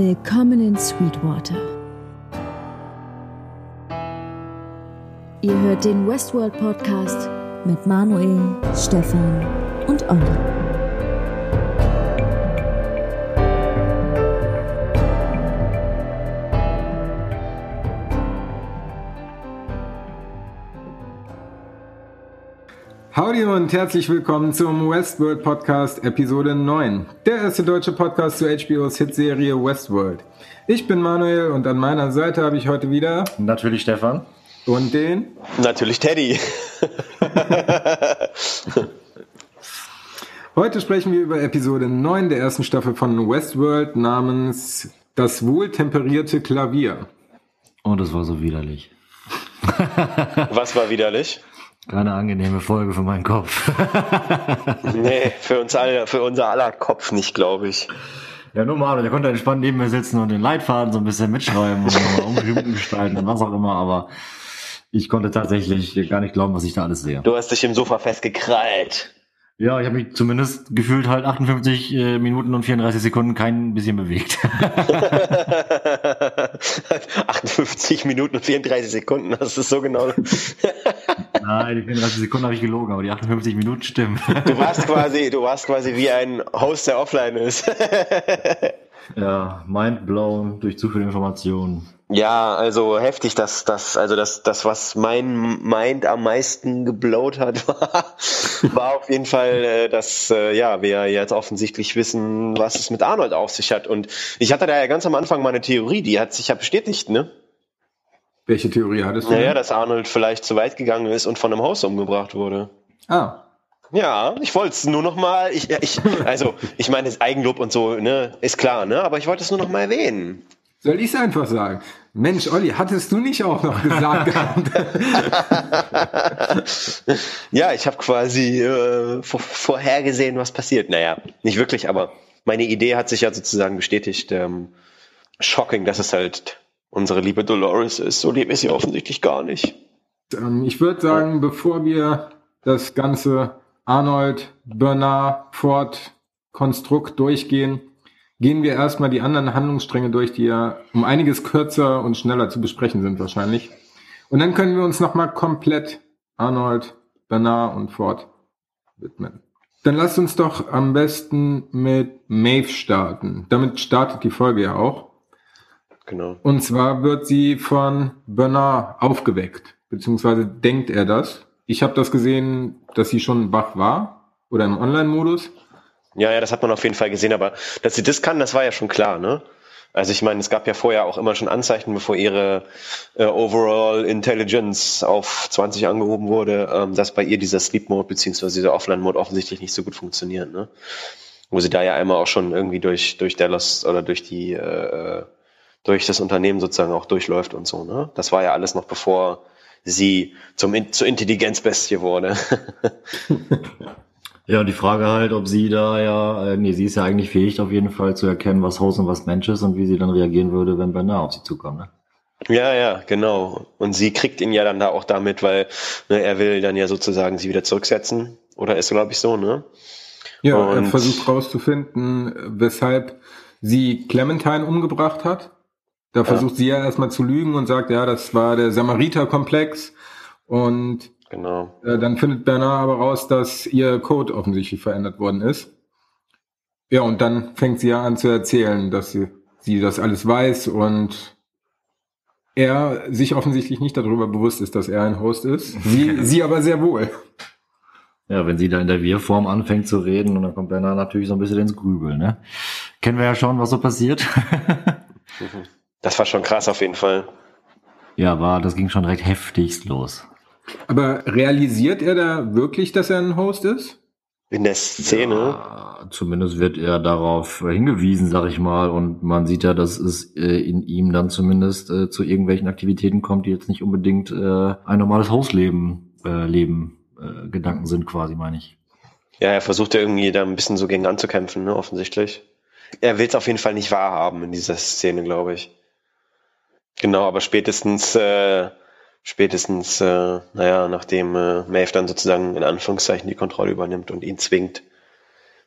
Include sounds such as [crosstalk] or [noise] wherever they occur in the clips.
Willkommen in Sweetwater. Ihr hört den Westworld Podcast mit Manuel, Stefan und Olli. Howdy und herzlich willkommen zum Westworld Podcast Episode 9. Der erste deutsche Podcast zu HBOs Hitserie Westworld. Ich bin Manuel und an meiner Seite habe ich heute wieder natürlich Stefan und den natürlich Teddy. [laughs] heute sprechen wir über Episode 9 der ersten Staffel von Westworld namens Das wohltemperierte Klavier. Und es war so widerlich. Was war widerlich? Keine angenehme Folge für meinen Kopf. [laughs] nee, für uns alle, für unser aller Kopf nicht, glaube ich. Ja, nur mal, der konnte entspannt neben mir sitzen und den Leitfaden so ein bisschen mitschreiben und nochmal [laughs] umgestalten und was auch immer, aber ich konnte tatsächlich gar nicht glauben, was ich da alles sehe. Du hast dich im Sofa festgekrallt. Ja, ich habe mich zumindest gefühlt halt 58 äh, Minuten und 34 Sekunden kein bisschen bewegt. [laughs] 58 Minuten und 34 Sekunden, das ist so genau. [laughs] Nein, die 34 Sekunden habe ich gelogen, aber die 58 Minuten stimmen. Du warst quasi, du warst quasi wie ein Host, der offline ist. Ja, mind blown durch zu viel Informationen. Ja, also heftig, dass das, also das, das, was mein Mind am meisten geblowt hat, [laughs] war, war auf jeden Fall, äh, dass äh, ja, wir jetzt offensichtlich wissen, was es mit Arnold auf sich hat. Und ich hatte da ja ganz am Anfang meine Theorie, die hat sich ja bestätigt, ne? Welche Theorie hattest du? Naja, dass Arnold vielleicht zu weit gegangen ist und von einem Haus umgebracht wurde. Ah. Ja, ich wollte es nur noch mal, ich, ich, also ich meine, das Eigenlob und so, ne, ist klar, ne, aber ich wollte es nur noch mal erwähnen. Soll ich es einfach sagen? Mensch, Olli, hattest du nicht auch noch gesagt [laughs] ja, ich habe quasi äh, vor, vorhergesehen, was passiert. Naja, nicht wirklich, aber meine Idee hat sich ja sozusagen bestätigt. Ähm, shocking, dass es halt unsere liebe Dolores ist. So lieb ist sie offensichtlich gar nicht. Ähm, ich würde sagen, bevor wir das Ganze Arnold, Bernard, Ford, Konstrukt durchgehen, gehen wir erstmal die anderen Handlungsstränge durch, die ja um einiges kürzer und schneller zu besprechen sind wahrscheinlich. Und dann können wir uns nochmal komplett Arnold, Bernard und Ford widmen. Dann lasst uns doch am besten mit Maeve starten. Damit startet die Folge ja auch. Genau. Und zwar wird sie von Bernard aufgeweckt, beziehungsweise denkt er das. Ich habe das gesehen, dass sie schon wach war oder im Online-Modus. Ja, ja, das hat man auf jeden Fall gesehen, aber dass sie das kann, das war ja schon klar, ne? Also ich meine, es gab ja vorher auch immer schon Anzeichen, bevor ihre äh, Overall Intelligence auf 20 angehoben wurde, ähm, dass bei ihr dieser Sleep Mode beziehungsweise dieser Offline Mode offensichtlich nicht so gut funktioniert, ne? Wo sie da ja einmal auch schon irgendwie durch durch Dallas oder durch die äh, durch das Unternehmen sozusagen auch durchläuft und so, ne? Das war ja alles noch bevor sie zum, zur Intelligenzbestie wurde. [laughs] [laughs] ja, und die Frage halt, ob sie da ja, äh, nee, sie ist ja eigentlich fähig auf jeden Fall zu erkennen, was Haus und was Mensch ist und wie sie dann reagieren würde, wenn Bernard auf sie zukommt, ne? Ja, ja, genau. Und sie kriegt ihn ja dann da auch damit, weil ne, er will dann ja sozusagen sie wieder zurücksetzen. Oder ist, glaube ich, so, ne? Ja, und er versucht rauszufinden, weshalb sie Clementine umgebracht hat. Da versucht sie ja erstmal zu lügen und sagt, ja, das war der Samariter-Komplex. Und genau. äh, dann findet Bernard aber raus, dass ihr Code offensichtlich verändert worden ist. Ja, und dann fängt sie ja an zu erzählen, dass sie, sie das alles weiß und er sich offensichtlich nicht darüber bewusst ist, dass er ein Host ist. Sie, [laughs] sie aber sehr wohl. Ja, wenn sie da in der Wir-Form anfängt zu reden und dann kommt Bernard natürlich so ein bisschen ins Grübeln, ne? Kennen wir ja schon, was so passiert. [laughs] Das war schon krass auf jeden Fall. Ja, war, das ging schon direkt heftigst los. Aber realisiert er da wirklich, dass er ein Host ist? In der Szene? Ja, zumindest wird er darauf hingewiesen, sag ich mal, und man sieht ja, dass es äh, in ihm dann zumindest äh, zu irgendwelchen Aktivitäten kommt, die jetzt nicht unbedingt äh, ein normales Hostleben äh, Leben, äh, Gedanken sind, quasi, meine ich. Ja, er versucht ja irgendwie da ein bisschen so gegen anzukämpfen, ne, offensichtlich. Er will es auf jeden Fall nicht wahrhaben in dieser Szene, glaube ich. Genau, aber spätestens, äh, spätestens, äh, naja, nachdem äh, Maeve dann sozusagen in Anführungszeichen die Kontrolle übernimmt und ihn zwingt,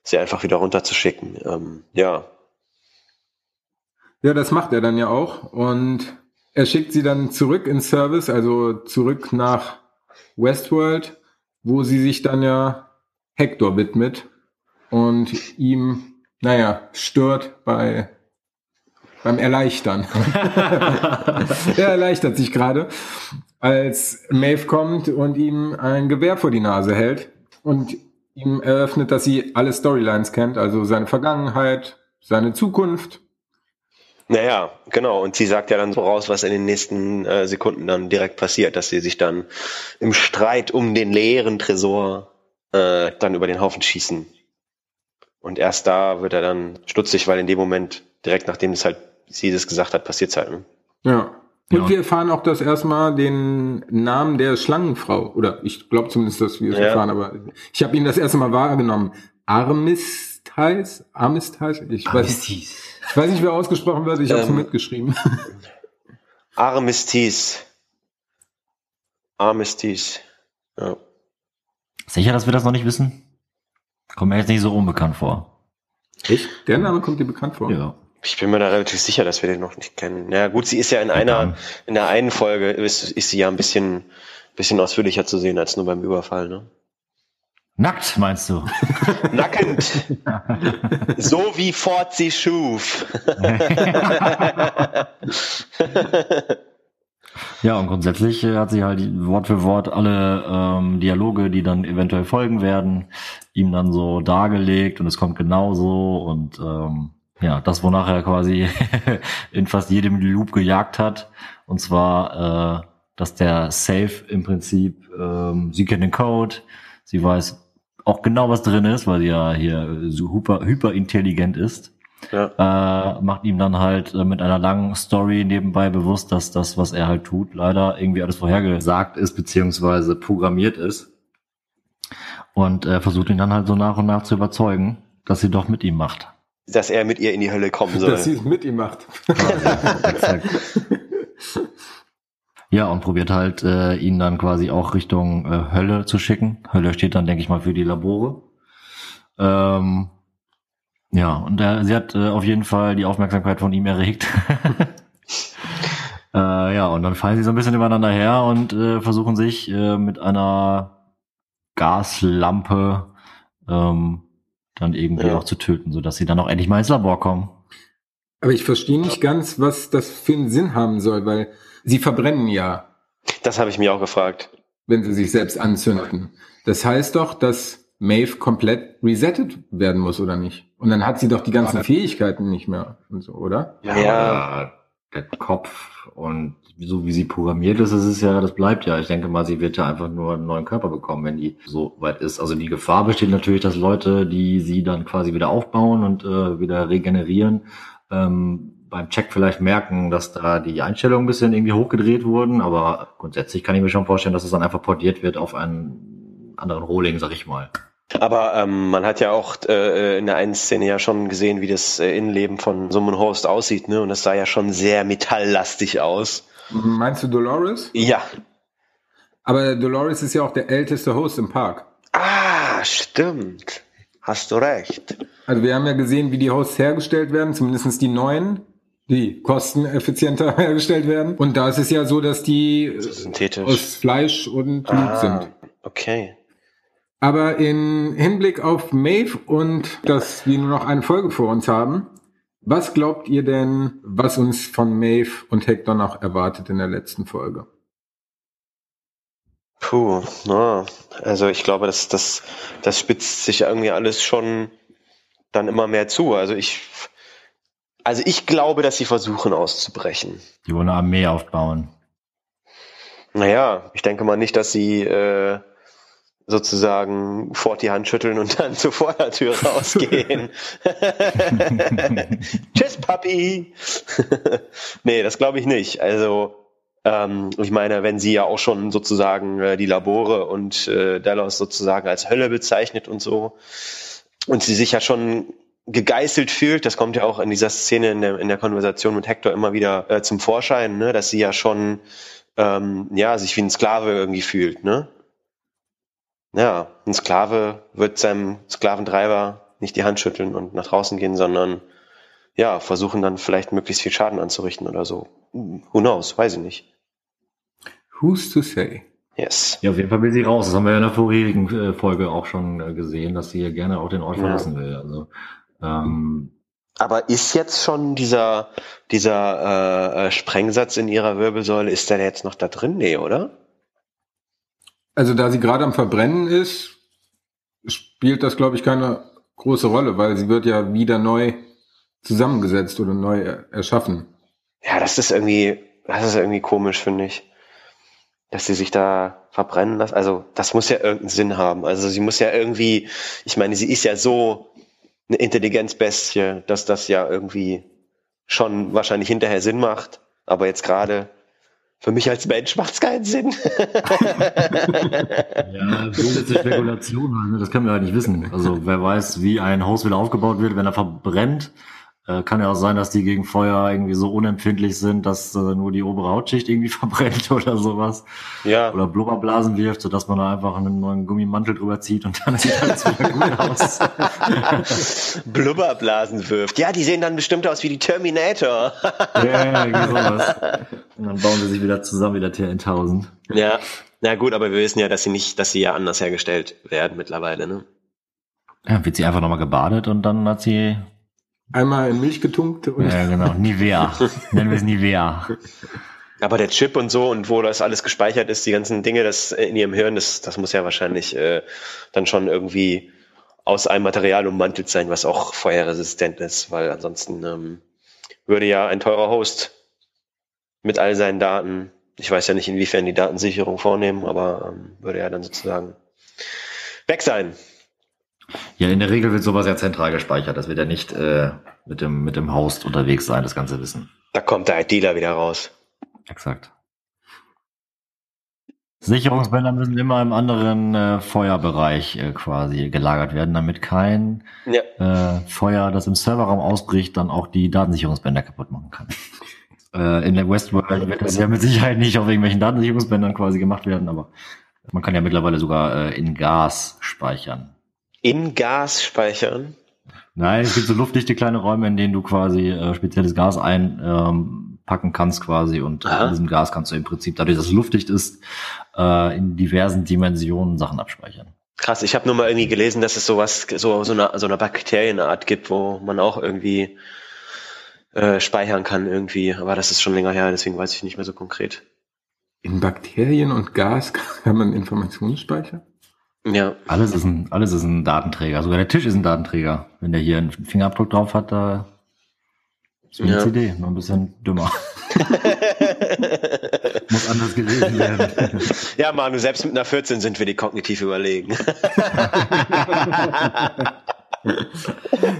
sie einfach wieder runterzuschicken. Ähm, ja. Ja, das macht er dann ja auch. Und er schickt sie dann zurück ins Service, also zurück nach Westworld, wo sie sich dann ja Hector widmet und ihm, naja, stört bei beim Erleichtern. [laughs] [laughs] er erleichtert sich gerade, als Maeve kommt und ihm ein Gewehr vor die Nase hält und ihm eröffnet, dass sie alle Storylines kennt, also seine Vergangenheit, seine Zukunft. Naja, genau. Und sie sagt ja dann voraus, was in den nächsten äh, Sekunden dann direkt passiert, dass sie sich dann im Streit um den leeren Tresor äh, dann über den Haufen schießen. Und erst da wird er dann stutzig, weil in dem Moment, direkt nachdem es halt sie das gesagt hat, passiert es halt. Ne? Ja. Und ja. wir erfahren auch das erstmal den Namen der Schlangenfrau. Oder ich glaube zumindest, dass wir es ja. erfahren, aber ich habe ihn das erste Mal wahrgenommen. Armistice? Armistice? Ich weiß, ich weiß nicht, wer ausgesprochen wird, ich habe es ähm, mitgeschrieben. [laughs] Armistice. Armistice. Ja. Sicher, dass wir das noch nicht wissen? Kommt mir jetzt nicht so unbekannt vor. Echt? Der Name kommt dir bekannt vor? Ja. Ich bin mir da relativ sicher, dass wir den noch nicht kennen. Ja, gut, sie ist ja in einer, in der einen Folge ist, ist sie ja ein bisschen, bisschen ausführlicher zu sehen als nur beim Überfall, ne? Nackt, meinst du? [laughs] Nackend. so wie Ford sie schuf. [laughs] ja, und grundsätzlich äh, hat sie halt Wort für Wort alle ähm, Dialoge, die dann eventuell folgen werden, ihm dann so dargelegt und es kommt genauso und ähm, ja, das, wonach er quasi [laughs] in fast jedem Loop gejagt hat. Und zwar, äh, dass der Safe im Prinzip, ähm, sie kennt den Code, sie weiß auch genau, was drin ist, weil sie ja hier so hyper, hyper intelligent ist. Ja. Äh, macht ihm dann halt äh, mit einer langen Story nebenbei bewusst, dass das, was er halt tut, leider irgendwie alles vorhergesagt ist, beziehungsweise programmiert ist. Und äh, versucht ihn dann halt so nach und nach zu überzeugen, dass sie doch mit ihm macht dass er mit ihr in die Hölle kommen soll. Dass sie es mit ihm macht. [laughs] ja, und probiert halt, äh, ihn dann quasi auch Richtung äh, Hölle zu schicken. Hölle steht dann, denke ich mal, für die Labore. Ähm, ja, und äh, sie hat äh, auf jeden Fall die Aufmerksamkeit von ihm erregt. [laughs] äh, ja, und dann fallen sie so ein bisschen übereinander her und äh, versuchen sich äh, mit einer Gaslampe ähm, dann irgendwie ja. auch zu töten, sodass sie dann auch endlich mal ins Labor kommen. Aber ich verstehe nicht ganz, was das für einen Sinn haben soll, weil sie verbrennen ja. Das habe ich mir auch gefragt. Wenn sie sich selbst anzünden. Das heißt doch, dass Maeve komplett resettet werden muss, oder nicht? Und dann hat sie doch die ganzen Fähigkeiten nicht mehr und so, oder? Ja, ja. der Kopf und so wie sie programmiert ist, ist es ja, das bleibt ja. Ich denke mal, sie wird ja einfach nur einen neuen Körper bekommen, wenn die so weit ist. Also die Gefahr besteht natürlich, dass Leute, die sie dann quasi wieder aufbauen und äh, wieder regenerieren, ähm, beim Check vielleicht merken, dass da die Einstellungen ein bisschen irgendwie hochgedreht wurden, aber grundsätzlich kann ich mir schon vorstellen, dass es dann einfach portiert wird auf einen anderen Rohling, sag ich mal. Aber ähm, man hat ja auch äh, in der einen Szene ja schon gesehen, wie das äh, Innenleben von so einem Host aussieht, ne? Und das sah ja schon sehr metalllastig aus. Meinst du Dolores? Ja. Aber Dolores ist ja auch der älteste Host im Park. Ah, stimmt. Hast du recht. Also wir haben ja gesehen, wie die Hosts hergestellt werden, zumindest die neuen, die kosteneffizienter [laughs] hergestellt werden. Und da ist es ja so, dass die Synthetisch. aus Fleisch und Blut ah, sind. Okay. Aber in Hinblick auf Maeve und dass wir nur noch eine Folge vor uns haben, was glaubt ihr denn, was uns von Maeve und Hector noch erwartet in der letzten Folge? Puh, na, also ich glaube, das, das, das spitzt sich irgendwie alles schon dann immer mehr zu. Also ich, also ich glaube, dass sie versuchen auszubrechen. Die wollen eine Armee aufbauen. Naja, ich denke mal nicht, dass sie äh, sozusagen fort die Hand schütteln und dann [laughs] zur Vordertür rausgehen. [laughs] Tschüss, Papi. [laughs] nee, das glaube ich nicht. Also, ähm, ich meine, wenn sie ja auch schon sozusagen äh, die Labore und äh, Dallas sozusagen als Hölle bezeichnet und so, und sie sich ja schon gegeißelt fühlt, das kommt ja auch in dieser Szene in der, in der Konversation mit Hector immer wieder äh, zum Vorschein, ne, dass sie ja schon ähm, ja sich wie ein Sklave irgendwie fühlt, ne? Ja, ein Sklave wird seinem Sklaventreiber nicht die Hand schütteln und nach draußen gehen, sondern ja, versuchen dann vielleicht möglichst viel Schaden anzurichten oder so. Who knows, weiß ich nicht. Who's to say? Yes. Ja, auf jeden Fall will sie raus. Das haben wir ja in der vorherigen äh, Folge auch schon äh, gesehen, dass sie ja gerne auch den Ort Ja. verlassen will. Also, ähm, Aber ist jetzt schon dieser, dieser äh, äh, Sprengsatz in ihrer Wirbelsäule, ist der jetzt noch da drin? Nee, oder? Also da sie gerade am Verbrennen ist, spielt das, glaube ich, keine große Rolle, weil sie wird ja wieder neu zusammengesetzt oder neu er- erschaffen. Ja, das ist irgendwie, das ist irgendwie komisch, finde ich. Dass sie sich da verbrennen lässt. Also, das muss ja irgendeinen Sinn haben. Also, sie muss ja irgendwie, ich meine, sie ist ja so eine Intelligenzbestie, dass das ja irgendwie schon wahrscheinlich hinterher Sinn macht. Aber jetzt gerade für mich als Mensch macht es keinen Sinn. [laughs] ja, wilde Spekulation, ne? das können wir halt nicht wissen. Also wer weiß, wie ein Haus wieder aufgebaut wird, wenn er verbrennt. Äh, kann ja auch sein, dass die gegen Feuer irgendwie so unempfindlich sind, dass äh, nur die obere Hautschicht irgendwie [laughs] verbrennt oder sowas. ja, Oder Blubberblasen wirft, sodass man da einfach einen neuen Gummimantel drüber zieht und dann sieht alles wieder gut [laughs] aus. [laughs] Blubberblasen wirft. Ja, die sehen dann bestimmt aus wie die Terminator. ja, ja, irgendwie sowas. Und dann bauen sie sich wieder zusammen, wieder T1000. ja, na gut, aber wir wissen ja, dass sie nicht, dass sie ja anders hergestellt werden mittlerweile, ne? Ja, wird sie einfach nochmal gebadet und dann hat sie, Einmal in Milch getunkt und ja genau, [laughs] Nivea. Nennen wir es Nivea. Aber der Chip und so und wo das alles gespeichert ist, die ganzen Dinge, das in ihrem Hirn, das, das muss ja wahrscheinlich äh, dann schon irgendwie aus einem Material ummantelt sein, was auch feuerresistent ist, weil ansonsten ähm, würde ja ein teurer Host mit all seinen Daten, ich weiß ja nicht, inwiefern die Datensicherung vornehmen, aber ähm, würde ja dann sozusagen weg sein. Ja, in der Regel wird sowas ja zentral gespeichert. Das wird ja nicht äh, mit, dem, mit dem Host unterwegs sein, das ganze Wissen. Da kommt der IT-Dealer wieder raus. Exakt. Sicherungsbänder müssen immer im anderen äh, Feuerbereich äh, quasi gelagert werden, damit kein Ja, äh, Feuer, das im Serverraum ausbricht, dann auch die Datensicherungsbänder kaputt machen kann. [laughs] Äh, in der Westworld wird das ja mit Sicherheit nicht auf irgendwelchen Datensicherungsbändern quasi gemacht werden, aber man kann ja mittlerweile sogar äh, in Gas speichern. In Gas speichern. Nein, es gibt so luftdichte kleine Räume, in denen du quasi äh, spezielles Gas einpacken ähm, packen kannst quasi und Aha. in diesem Gas kannst du im Prinzip, dadurch, dass es luftdicht ist, äh, in diversen Dimensionen Sachen abspeichern. Krass, ich habe nur mal irgendwie gelesen, dass es sowas, so, so eine, so eine Bakterienart gibt, wo man auch irgendwie äh, speichern kann irgendwie. Aber das ist schon länger her, deswegen weiß ich nicht mehr so konkret. in Bakterien und Gas [laughs] kann man Informationsspeicher? Ja, Alles ist ein, alles ist ein Datenträger. Sogar der Tisch ist ein Datenträger. Wenn der hier einen Fingerabdruck drauf hat, da ist wie eine Ja. CD, nur ein bisschen dümmer. [laughs] Muss anders gelesen werden. ja, Manu, selbst mit einer 14 sind wir die kognitiv überlegen.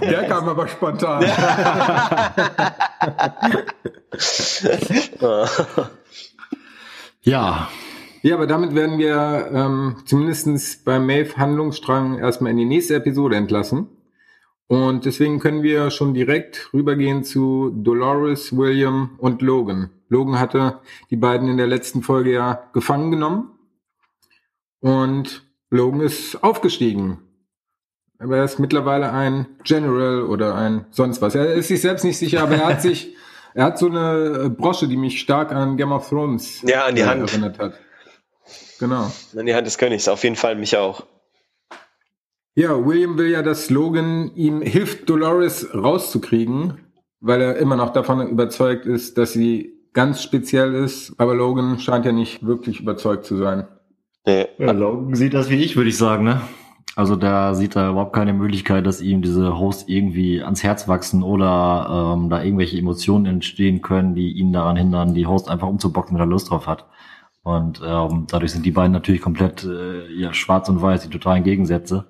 Der kam aber spontan. ja, Ja, aber damit werden wir ähm, zumindest beim Maeve-Handlungsstrang erstmal in die nächste Episode entlassen. Und deswegen können wir schon direkt rübergehen zu Dolores, William und Logan. Logan hatte die beiden in der letzten Folge ja gefangen genommen. Und Logan ist aufgestiegen. Aber er ist mittlerweile ein General oder ein sonst was. Er ist sich selbst nicht sicher, aber er hat [laughs] sich, er hat so eine Brosche, die mich stark an Game of Thrones Ja, an die äh, Hand. erinnert hat. Genau. An die Hand des Königs, auf jeden Fall mich auch. Ja, William will ja, dass Logan ihm hilft, Dolores rauszukriegen, weil er immer noch davon überzeugt ist, dass sie ganz speziell ist. Aber Logan scheint ja nicht wirklich überzeugt zu sein. Nee. Ja, Logan sieht das wie ich, würde ich sagen, ne? Also da sieht er überhaupt keine Möglichkeit, dass ihm diese Hosts irgendwie ans Herz wachsen oder ähm, da irgendwelche Emotionen entstehen können, die ihn daran hindern, die Host einfach umzuboxen, wenn er Lust drauf hat. Und ähm, dadurch sind die beiden natürlich komplett äh, ja, schwarz und weiß, die totalen Gegensätze.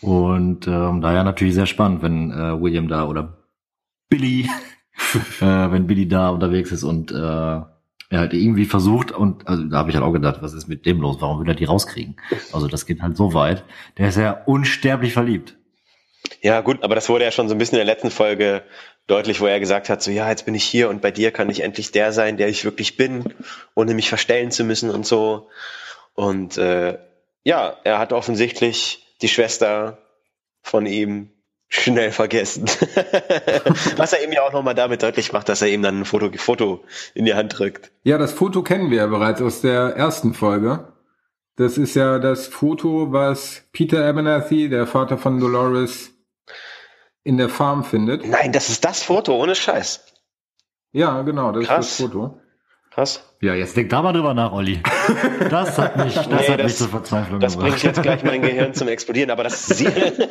Und ähm, daher natürlich sehr spannend, wenn äh, William da oder Billy, [laughs] äh, wenn Billy da unterwegs ist und äh, er halt irgendwie versucht und also da habe ich halt auch gedacht, was ist mit dem los? Warum will er die rauskriegen? Also das geht halt so weit. Der ist ja unsterblich verliebt. Ja, gut, aber das wurde ja schon so ein bisschen in der letzten Folge deutlich, wo er gesagt hat, so ja, jetzt bin ich hier und bei dir kann ich endlich der sein, der ich wirklich bin, ohne mich verstellen zu müssen und so. Und äh, ja, er hat offensichtlich die Schwester von ihm schnell vergessen. [laughs] Was er eben ja auch nochmal damit deutlich macht, dass er eben dann ein Foto, Foto in die Hand drückt. Ja, das Foto kennen wir ja bereits aus der ersten Folge. Das ist ja das Foto, was Peter Abernathy, der Vater von Dolores, in der Farm findet. Nein, das ist das Foto, ohne Scheiß. Ja, genau, das Krass. ist das Foto. Krass. Ja, jetzt denk da mal drüber nach, Olli. Das hat mich, das Nee, hat das- mich zur Verzweiflung Das bringt gebracht. jetzt gleich mein Gehirn zum Explodieren. Aber das sie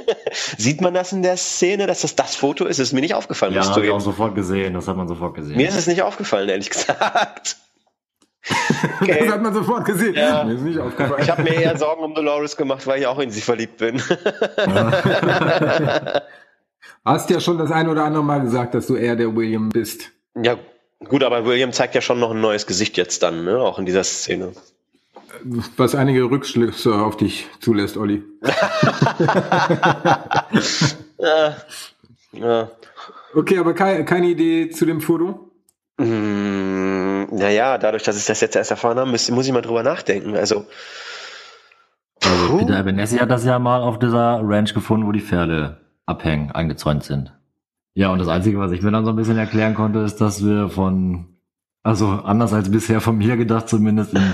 [laughs] sieht man das in der Szene, dass das das Foto ist? Ist mir nicht aufgefallen, Ja, habe du ich auch sofort gesehen. Das hat man sofort gesehen. Mir ist es nicht aufgefallen, ehrlich gesagt. [laughs] Das Okay. hat man sofort gesehen. Ja. Mir ist nicht aufgefallen. Ich habe mir eher Sorgen um Dolores gemacht, weil ich auch in sie verliebt bin. [laughs] Hast ja schon das ein oder andere Mal gesagt, dass du eher der William bist. ja, gut, aber William zeigt ja schon noch ein neues Gesicht jetzt dann, ne? auch in dieser Szene. Was einige Rückschlüsse auf dich zulässt, Olli. [laughs] Ja. Ja. Okay, aber keine, keine Idee zu dem Foto? Mm, naja, dadurch, dass ich das jetzt erst erfahren habe, muss, muss ich mal drüber nachdenken. Also, Also. Peter Abernathy hat das ja mal auf dieser Ranch gefunden, wo die Pferde abhängen, eingezäunt sind. Ja, und das Einzige, was ich mir dann so ein bisschen erklären konnte, ist, dass wir von, also anders als bisher von mir gedacht, zumindest in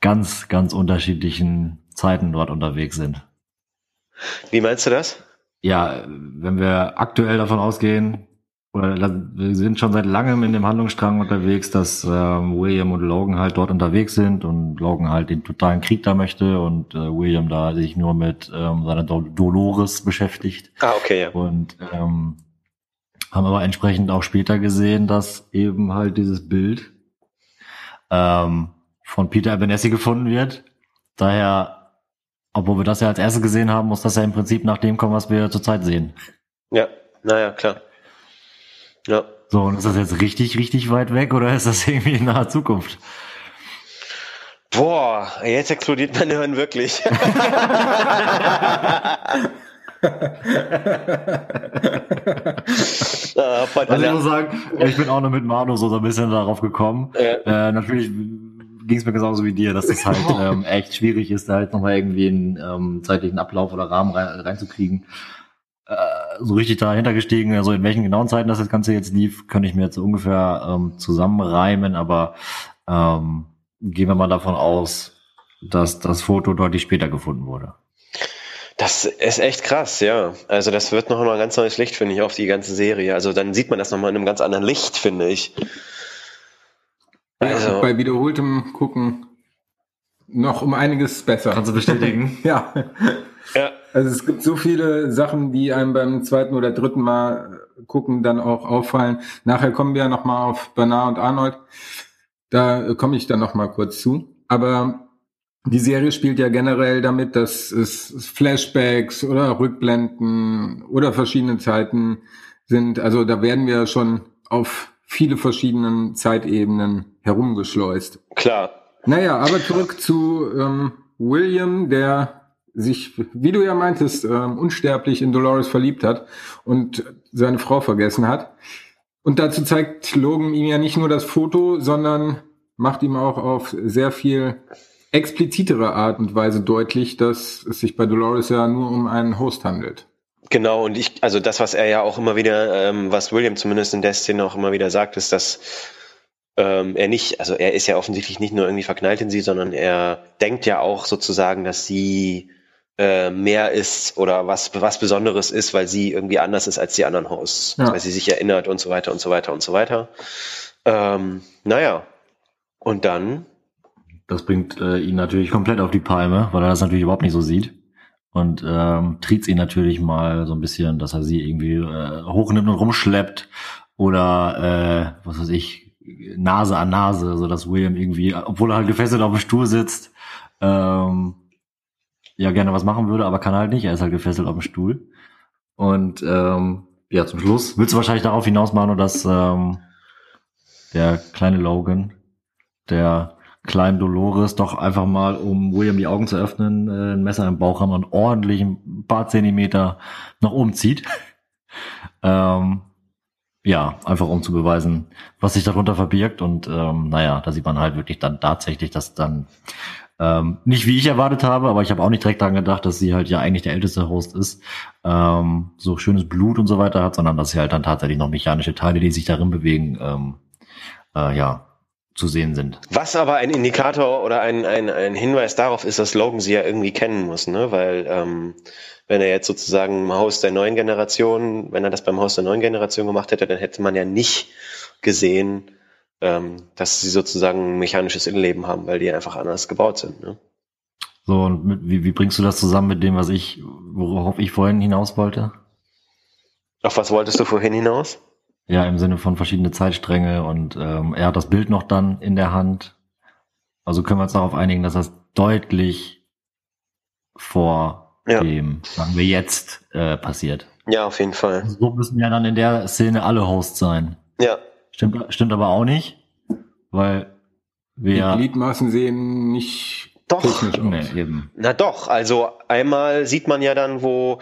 ganz, ganz unterschiedlichen Zeiten dort unterwegs sind. wie meinst du das? Ja, wenn wir aktuell davon ausgehen, wir sind schon seit langem in dem Handlungsstrang unterwegs, dass ähm, William und Logan halt dort unterwegs sind und Logan halt den totalen Krieg da möchte und äh, William da sich nur mit ähm, seiner Do Dolores beschäftigt. Ah, okay, ja. Und ähm, haben aber entsprechend auch später gesehen, dass eben halt dieses Bild ähm, von Peter Abernathy gefunden wird. Daher, obwohl wir das ja als erstes gesehen haben, muss das ja im Prinzip nach dem kommen, was wir zurzeit sehen. Ja, naja, klar. Ja. So, und ist das jetzt richtig, richtig weit weg oder ist das irgendwie in naher Zukunft? Boah, jetzt explodiert mein Hirn wirklich. [laughs] von Also ich muss sagen, ich bin auch noch mit Manu so so ein bisschen darauf gekommen. Ja. Äh, natürlich ging es mir genauso wie dir, dass es halt [laughs] ähm, echt schwierig ist, da halt nochmal irgendwie einen ähm, zeitlichen Ablauf oder Rahmen rein, reinzukriegen. Äh, so richtig dahinter gestiegen, also in welchen genauen Zeiten das, das Ganze jetzt lief, könnte ich mir jetzt ungefähr ähm, zusammenreimen, aber ähm, gehen wir mal davon aus, dass das Foto deutlich später gefunden wurde. Das ist echt krass, ja. Also das wird noch mal ein ganz neues Licht, finde ich, auf die ganze Serie. Also dann sieht man das noch mal in einem ganz anderen Licht, finde ich. Also, Bei wiederholtem Gucken noch um einiges besser. Kannst du bestätigen? [laughs] Ja. ja, Also es gibt so viele Sachen, die einem beim zweiten oder dritten Mal gucken dann auch auffallen. Nachher kommen wir noch mal auf Bernard und Arnold. Da komme ich dann noch mal kurz zu. Aber die Serie spielt ja generell damit, dass es Flashbacks oder Rückblenden oder verschiedene Zeiten sind. Also da werden wir schon auf viele verschiedenen Zeitebenen herumgeschleust. klar. Naja, aber zurück zu ähm, William, der sich, wie du ja meintest, ähm, unsterblich in Dolores verliebt hat und seine Frau vergessen hat. Und dazu zeigt Logan ihm ja nicht nur das Foto, sondern macht ihm auch auf sehr viel explizitere Art und Weise deutlich, dass es sich bei Dolores ja nur um einen Host handelt. Genau, und ich, also das, was er ja auch immer wieder, ähm, was William zumindest in der Szene auch immer wieder sagt, ist, dass ähm, er nicht, also er ist ja offensichtlich nicht nur irgendwie verknallt in sie, sondern er denkt ja auch sozusagen, dass sie äh, mehr ist oder was, was Besonderes ist, weil sie irgendwie anders ist als die anderen Hosts, Ja. weil sie sich erinnert und so weiter und so weiter und so weiter. Ähm, naja, und dann, Das bringt äh, ihn natürlich komplett auf die Palme, weil er das natürlich überhaupt nicht so sieht. Und ähm, tritt ihn natürlich mal so ein bisschen, dass er sie irgendwie äh, hochnimmt und rumschleppt. Oder, äh, was weiß ich, Nase an Nase, so dass William irgendwie, obwohl er halt gefesselt auf dem Stuhl sitzt, ähm, ja gerne was machen würde, aber kann halt nicht. Er ist halt gefesselt auf dem Stuhl. Und ähm, ja, zum Schluss willst du wahrscheinlich darauf hinaus, Manu, dass ähm, der kleine Logan, der kleinen Dolores doch einfach mal, um William die Augen zu öffnen, äh, ein Messer im Bauch haben und ordentlich ein paar Zentimeter nach oben zieht. [laughs] ähm, ja, einfach um zu beweisen, was sich darunter verbirgt. Und ähm, naja, da sieht man halt wirklich dann tatsächlich, dass dann Ähm, nicht wie ich erwartet habe, aber ich habe auch nicht direkt daran gedacht, dass sie halt ja eigentlich der älteste Host ist, ähm, so schönes Blut und so weiter hat, sondern dass sie halt dann tatsächlich noch mechanische Teile, die sich darin bewegen, ähm, äh, ja, zu sehen sind. Was aber ein Indikator oder ein, ein, ein Hinweis darauf ist, dass Logan sie ja irgendwie kennen muss, ne? Weil ähm, wenn er jetzt sozusagen im Haus der neuen Generation, wenn er das beim Haus der neuen Generation gemacht hätte, dann hätte man ja nicht gesehen, ähm, dass sie sozusagen ein mechanisches Innenleben haben, weil die einfach anders gebaut sind. Ne? So, und mit, wie, wie bringst du das zusammen mit dem, was ich, worauf ich vorhin hinaus wollte? Auf was wolltest du vorhin hinaus? Ja, im Sinne von verschiedene Zeitstränge und ähm, er hat das Bild noch dann in der Hand. Also können wir uns darauf einigen, dass das deutlich vor ja. dem, sagen wir jetzt, äh, passiert. Ja, auf jeden Fall. So müssen ja dann in der Szene alle Hosts sein. Ja, Stimmt, stimmt aber auch nicht, weil wir. Die Gliedmaßen sehen nicht doch, nee, eben. Na doch, also einmal sieht man ja dann, wo,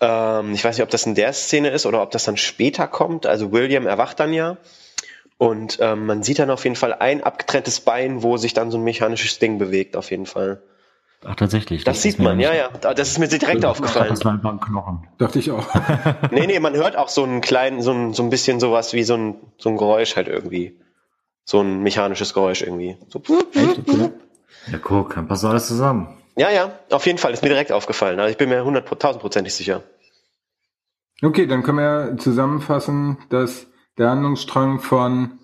ähm, ich weiß nicht, ob das in der Szene ist oder ob das dann später kommt. Also William erwacht dann ja und ähm, man sieht dann auf jeden Fall ein abgetrenntes Bein, wo sich dann so ein mechanisches Ding bewegt, auf jeden Fall. Ach, tatsächlich. Das, das sieht man, ja, ja. Das ist mir direkt das aufgefallen. Das war ein Knochen. Dachte ich auch. [laughs] nee, nee, man hört auch so einen kleinen, so ein, so ein bisschen sowas wie so ein, so ein Geräusch halt irgendwie. So ein mechanisches Geräusch irgendwie. So. Echt? Ja, guck, dann passt alles zusammen. Ja, ja, auf jeden Fall. Ist mir direkt aufgefallen. Also ich bin mir hunderttausendprozentig sicher. Okay, dann können wir zusammenfassen, dass der Handlungsstrang von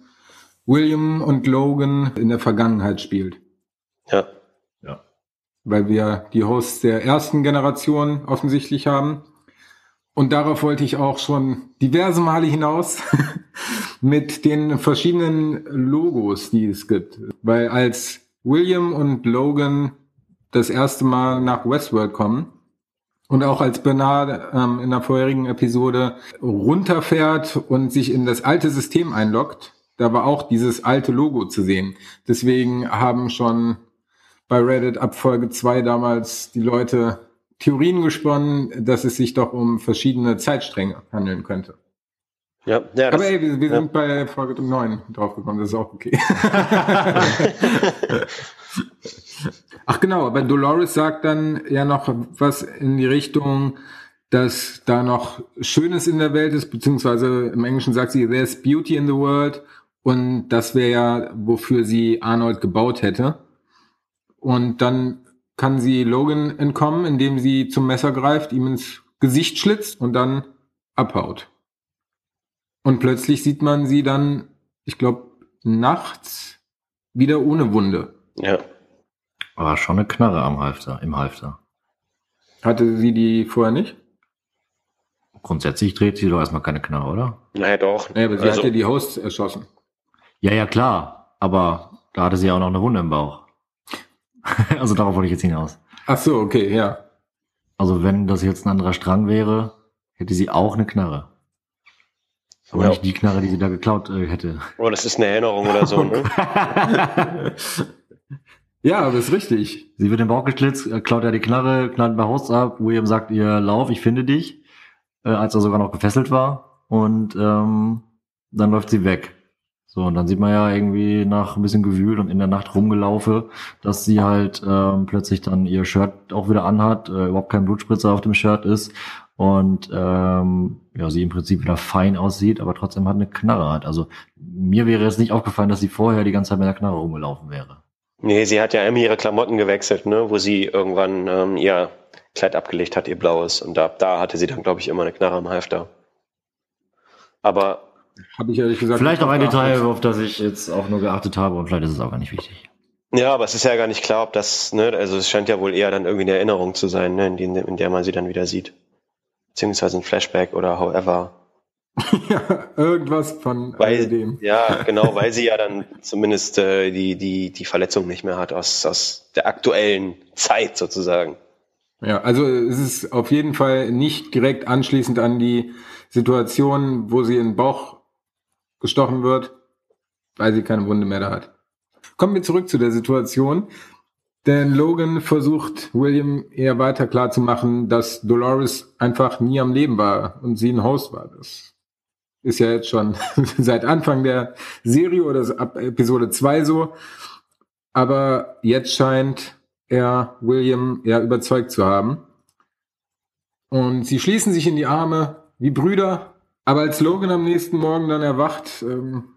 William und Logan in der Vergangenheit spielt. Ja weil wir die Hosts der ersten Generation offensichtlich haben. Und darauf wollte ich auch schon diverse Male hinaus [laughs] mit den verschiedenen Logos, die es gibt. Weil als William und Logan das erste Mal nach Westworld kommen und auch als Bernard ähm, in der vorherigen Episode runterfährt und sich in das alte System einloggt, da war auch dieses alte Logo zu sehen. Deswegen haben schon bei Reddit ab Folge 2 damals die Leute Theorien gesponnen, dass es sich doch um verschiedene Zeitstränge handeln könnte. Ja, ja, Aber ey, wir, wir ja. sind bei Folge 9 draufgekommen, das ist auch okay. [laughs] Ach genau, aber Dolores sagt dann ja noch was in die Richtung, dass da noch Schönes in der Welt ist, beziehungsweise im Englischen sagt sie, there's beauty in the world und das wäre ja, wofür sie Arnold gebaut hätte. Und dann kann sie Logan entkommen, indem sie zum Messer greift, ihm ins Gesicht schlitzt und dann abhaut. Und plötzlich sieht man sie dann, ich glaube, nachts wieder ohne Wunde. Ja. Aber schon eine Knarre am Halfter, im Halfter. Hatte sie die vorher nicht? Grundsätzlich dreht sie doch erstmal keine Knarre, oder? Naja, doch. Naja, aber sie also, hat ja die Hosts erschossen. Ja, ja, klar. Aber da hatte sie ja auch noch eine Wunde im Bauch. [laughs] also darauf wollte ich jetzt hinaus. Ach so, okay, ja. Also wenn das jetzt ein anderer Strang wäre, hätte sie auch eine Knarre. Aber ja. nicht die Knarre, die sie da geklaut äh, hätte. Oh, das ist eine Erinnerung oder so, ne? [laughs] ja, aber ist richtig. Sie wird im Bauch geschlitzt, äh, klaut er die Knarre, knallt bei Haus ab. William sagt ihr, lauf, ich finde dich. Äh, als er sogar noch gefesselt war. Und ähm, dann läuft sie weg. So, und dann sieht man ja irgendwie nach ein bisschen gewühlt und in der Nacht rumgelaufen, dass sie halt ähm, plötzlich dann ihr Shirt auch wieder anhat, äh, überhaupt kein Blutspritzer auf dem Shirt ist und ähm, ja, sie im Prinzip wieder fein aussieht, aber trotzdem hat eine Knarre hat. Also mir wäre jetzt nicht aufgefallen, dass sie vorher die ganze Zeit mit der Knarre rumgelaufen wäre. Nee, sie hat ja immer ihre Klamotten gewechselt, ne, wo sie irgendwann ähm, ihr Kleid abgelegt hat, ihr blaues. Und da, da hatte sie dann, glaube ich, immer eine Knarre am Halfter. Aber habe ich ehrlich gesagt. Vielleicht auch ein Detail, auf das ich jetzt auch nur geachtet habe und vielleicht ist es auch gar nicht wichtig. Ja, aber es ist ja gar nicht klar, ob das, ne, also es scheint ja wohl eher dann irgendwie eine Erinnerung zu sein, ne, in, die, in der man sie dann wieder sieht. Beziehungsweise ein Flashback oder however. [laughs] ja, irgendwas von weil, dem. Ja, [laughs] genau, weil sie ja dann zumindest äh, die, die, die Verletzung nicht mehr hat aus, aus der aktuellen Zeit sozusagen. Ja, also es ist auf jeden Fall nicht direkt anschließend an die Situation, wo sie in Bauch gestochen wird, weil sie keine Wunde mehr da hat. Kommen wir zurück zu der Situation. Denn Logan versucht William eher weiter klar zu machen, dass Dolores einfach nie am Leben war und sie ein Host war. Das ist ja jetzt schon [laughs] seit Anfang der Serie oder ab Episode 2 so. Aber jetzt scheint er William eher überzeugt zu haben. Und sie schließen sich in die Arme wie Brüder. Aber als Logan am nächsten Morgen dann erwacht, ähm,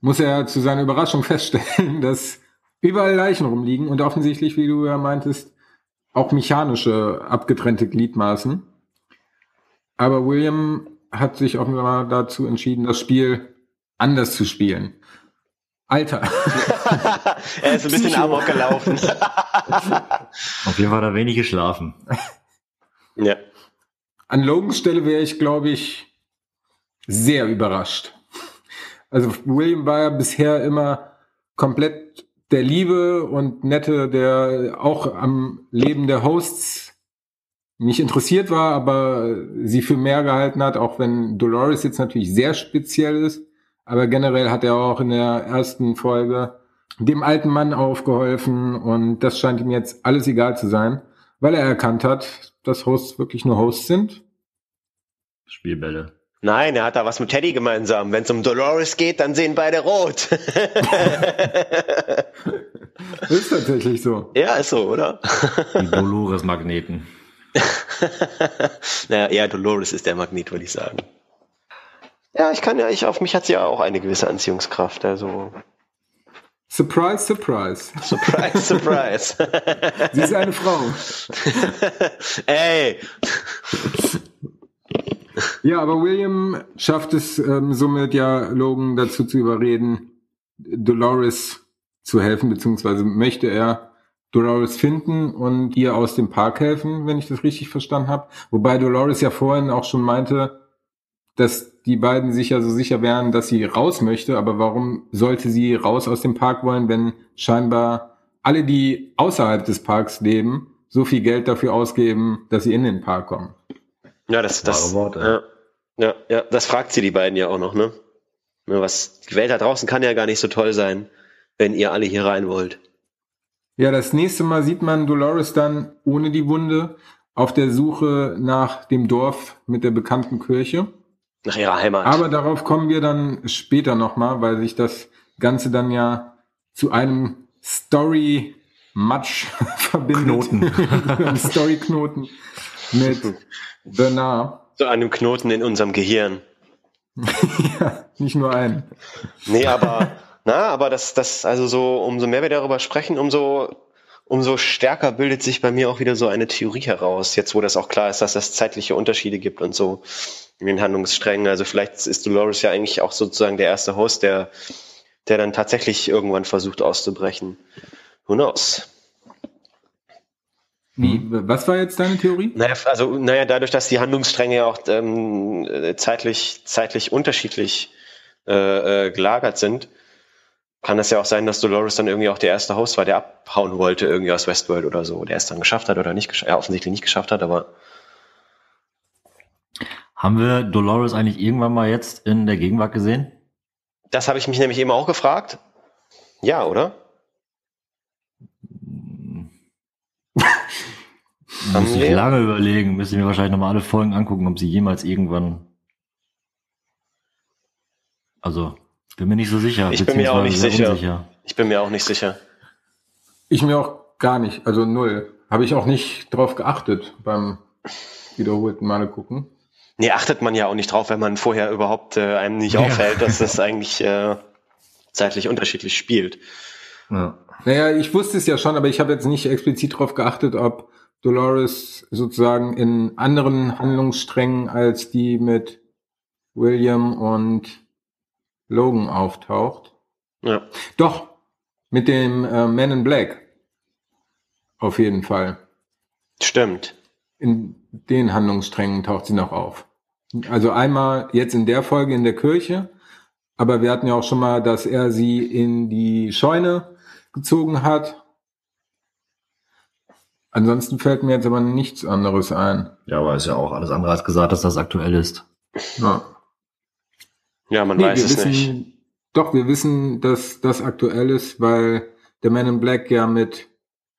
muss er zu seiner Überraschung [laughs] feststellen, dass überall Leichen rumliegen und offensichtlich, wie du ja meintest, auch mechanische abgetrennte Gliedmaßen. Aber William hat sich offenbar dazu entschieden, das Spiel anders zu spielen. Alter. [laughs] er ist ein bisschen amok gelaufen. [laughs] Auf jeden Fall hat er wenig geschlafen. Ja. An Logans Stelle wäre ich, glaube ich, sehr überrascht. Also William war ja bisher immer komplett der Liebe und Nette, der auch am Leben der Hosts nicht interessiert war, aber sie für mehr gehalten hat, auch wenn Dolores jetzt natürlich sehr speziell ist. Aber generell hat er auch in der ersten Folge dem alten Mann aufgeholfen und das scheint ihm jetzt alles egal zu sein, weil er erkannt hat, dass Hosts wirklich nur Hosts sind. Spielbälle. Nein, er hat da was mit Teddy gemeinsam. Wenn es um Dolores geht, dann sehen beide rot. [laughs] ist tatsächlich so. Ja, ist so, oder? Die Dolores-Magneten. [laughs] naja, eher Dolores ist der Magnet, würde ich sagen. Ja, ich kann ja, ich, auf mich hat sie ja auch eine gewisse Anziehungskraft. Also. Surprise, surprise. Surprise, [laughs] surprise. sie ist eine Frau. Ey. Ja, aber William schafft es ähm, somit ja Logan dazu zu überreden, Dolores zu helfen, beziehungsweise möchte er Dolores finden und ihr aus dem Park helfen, wenn ich das richtig verstanden habe. Wobei Dolores ja vorhin auch schon meinte, dass die beiden sich ja so sicher wären, dass sie raus möchte, aber warum sollte sie raus aus dem Park wollen, wenn scheinbar alle, die außerhalb des Parks leben, so viel Geld dafür ausgeben, dass sie in den Park kommen? Ja, das, das, Worte. ja, ja, ja, das fragt sie die beiden ja auch noch, ne? Was, die Welt da draußen kann ja gar nicht so toll sein, wenn ihr alle hier rein wollt. Ja, das nächste Mal sieht man Dolores dann ohne die Wunde auf der Suche nach dem Dorf mit der bekannten Kirche. Nach ihrer Heimat. Aber darauf kommen wir dann später nochmal, weil sich das Ganze dann ja zu einem Story-Match [laughs] verbindet. Knoten. [laughs] Story-Knoten mit Bernard. Zu einem Knoten in unserem Gehirn. [laughs] ja, nicht nur einen. Nee, aber, [laughs] na, aber das, das, also so, umso mehr wir darüber sprechen, umso, umso stärker bildet sich bei mir auch wieder so eine Theorie heraus. Jetzt, wo das auch klar ist, dass es zeitliche Unterschiede gibt und so in den Handlungssträngen. Also vielleicht ist Dolores ja eigentlich auch sozusagen der erste Host, der, der dann tatsächlich irgendwann versucht auszubrechen. Who knows? Wie, was war jetzt deine Theorie? Naja, also, naja, dadurch, dass die Handlungsstränge ja auch ähm, zeitlich, zeitlich unterschiedlich äh, äh, gelagert sind, kann es ja auch sein, dass Dolores dann irgendwie auch der erste Host war, der abhauen wollte irgendwie aus Westworld oder so, der es dann geschafft hat oder nicht, ja, offensichtlich nicht geschafft hat, aber haben wir Dolores eigentlich irgendwann mal jetzt in der Gegenwart gesehen? Das habe ich mich nämlich eben auch gefragt. Ja, oder? Muss ich lange überlegen, müssen wir wahrscheinlich nochmal alle Folgen angucken, ob sie jemals irgendwann. Also, bin mir nicht so sicher. Ich bin mir auch nicht sicher. Unsicher. Ich bin mir auch nicht sicher. Ich mir auch gar nicht, also null. Habe ich auch nicht drauf geachtet beim wiederholten Male gucken. Nee, achtet man ja auch nicht drauf, wenn man vorher überhaupt äh, einem nicht ja. auffällt, dass das [laughs] eigentlich äh, zeitlich unterschiedlich spielt. Ja. Naja, ich wusste es ja schon, aber ich habe jetzt nicht explizit darauf geachtet, ob Dolores sozusagen in anderen Handlungssträngen als die mit William und Logan auftaucht. Ja. Doch, mit dem äh, Man in Black. Auf jeden Fall. Stimmt. In den Handlungssträngen taucht sie noch auf. Also einmal jetzt in der Folge in der Kirche, aber wir hatten ja auch schon mal, dass er sie in die Scheune gezogen hat. Ansonsten fällt mir jetzt aber nichts anderes ein. Ja, aber ist ja auch alles andere als gesagt, dass das aktuell ist. Ja, ja man nee, weiß es wissen, nicht. Doch, wir wissen, dass das aktuell ist, weil der Man in Black ja mit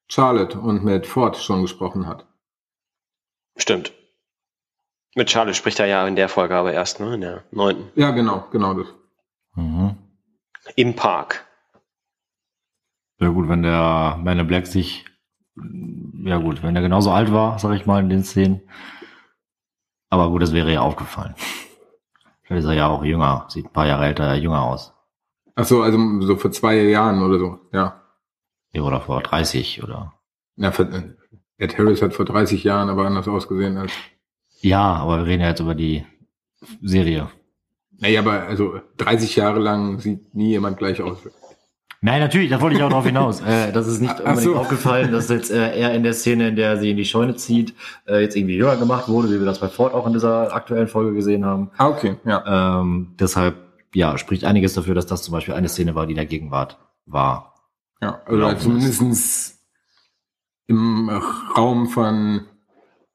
Charlotte und mit Ford schon gesprochen hat. Stimmt. Mit Charlie spricht er ja in der Folge aber erst, ne? In der neunten. Ja, genau, genau das. Mhm. Im Park. Ja gut, wenn der Man in Black sich ja gut, wenn er genauso alt war, sag ich mal, in den Szenen. Aber gut, das wäre ja aufgefallen. Vielleicht ist er ja auch jünger, sieht ein paar Jahre älter, jünger aus. Ach so, also so vor zwei Jahren oder so, ja. Ja, Oder vor 30 oder. Ja, für, Ed Harris hat vor 30 Jahren aber anders ausgesehen als. Ja, aber wir reden ja jetzt über die Serie. Naja, aber also 30 Jahre lang sieht nie jemand gleich aus. Nein, natürlich, da wollte ich auch drauf hinaus. [laughs] Äh, das ist nicht unbedingt so. aufgefallen, dass jetzt äh, er in der Szene, in der sie in die Scheune zieht, äh, jetzt irgendwie jünger gemacht wurde, wie wir das bei Ford auch in dieser aktuellen Folge gesehen haben. Ah, okay, ja. Ähm, deshalb, ja, spricht einiges dafür, dass das zum Beispiel eine Szene war, die in der Gegenwart war. Ja, Glauben zumindestens im Raum von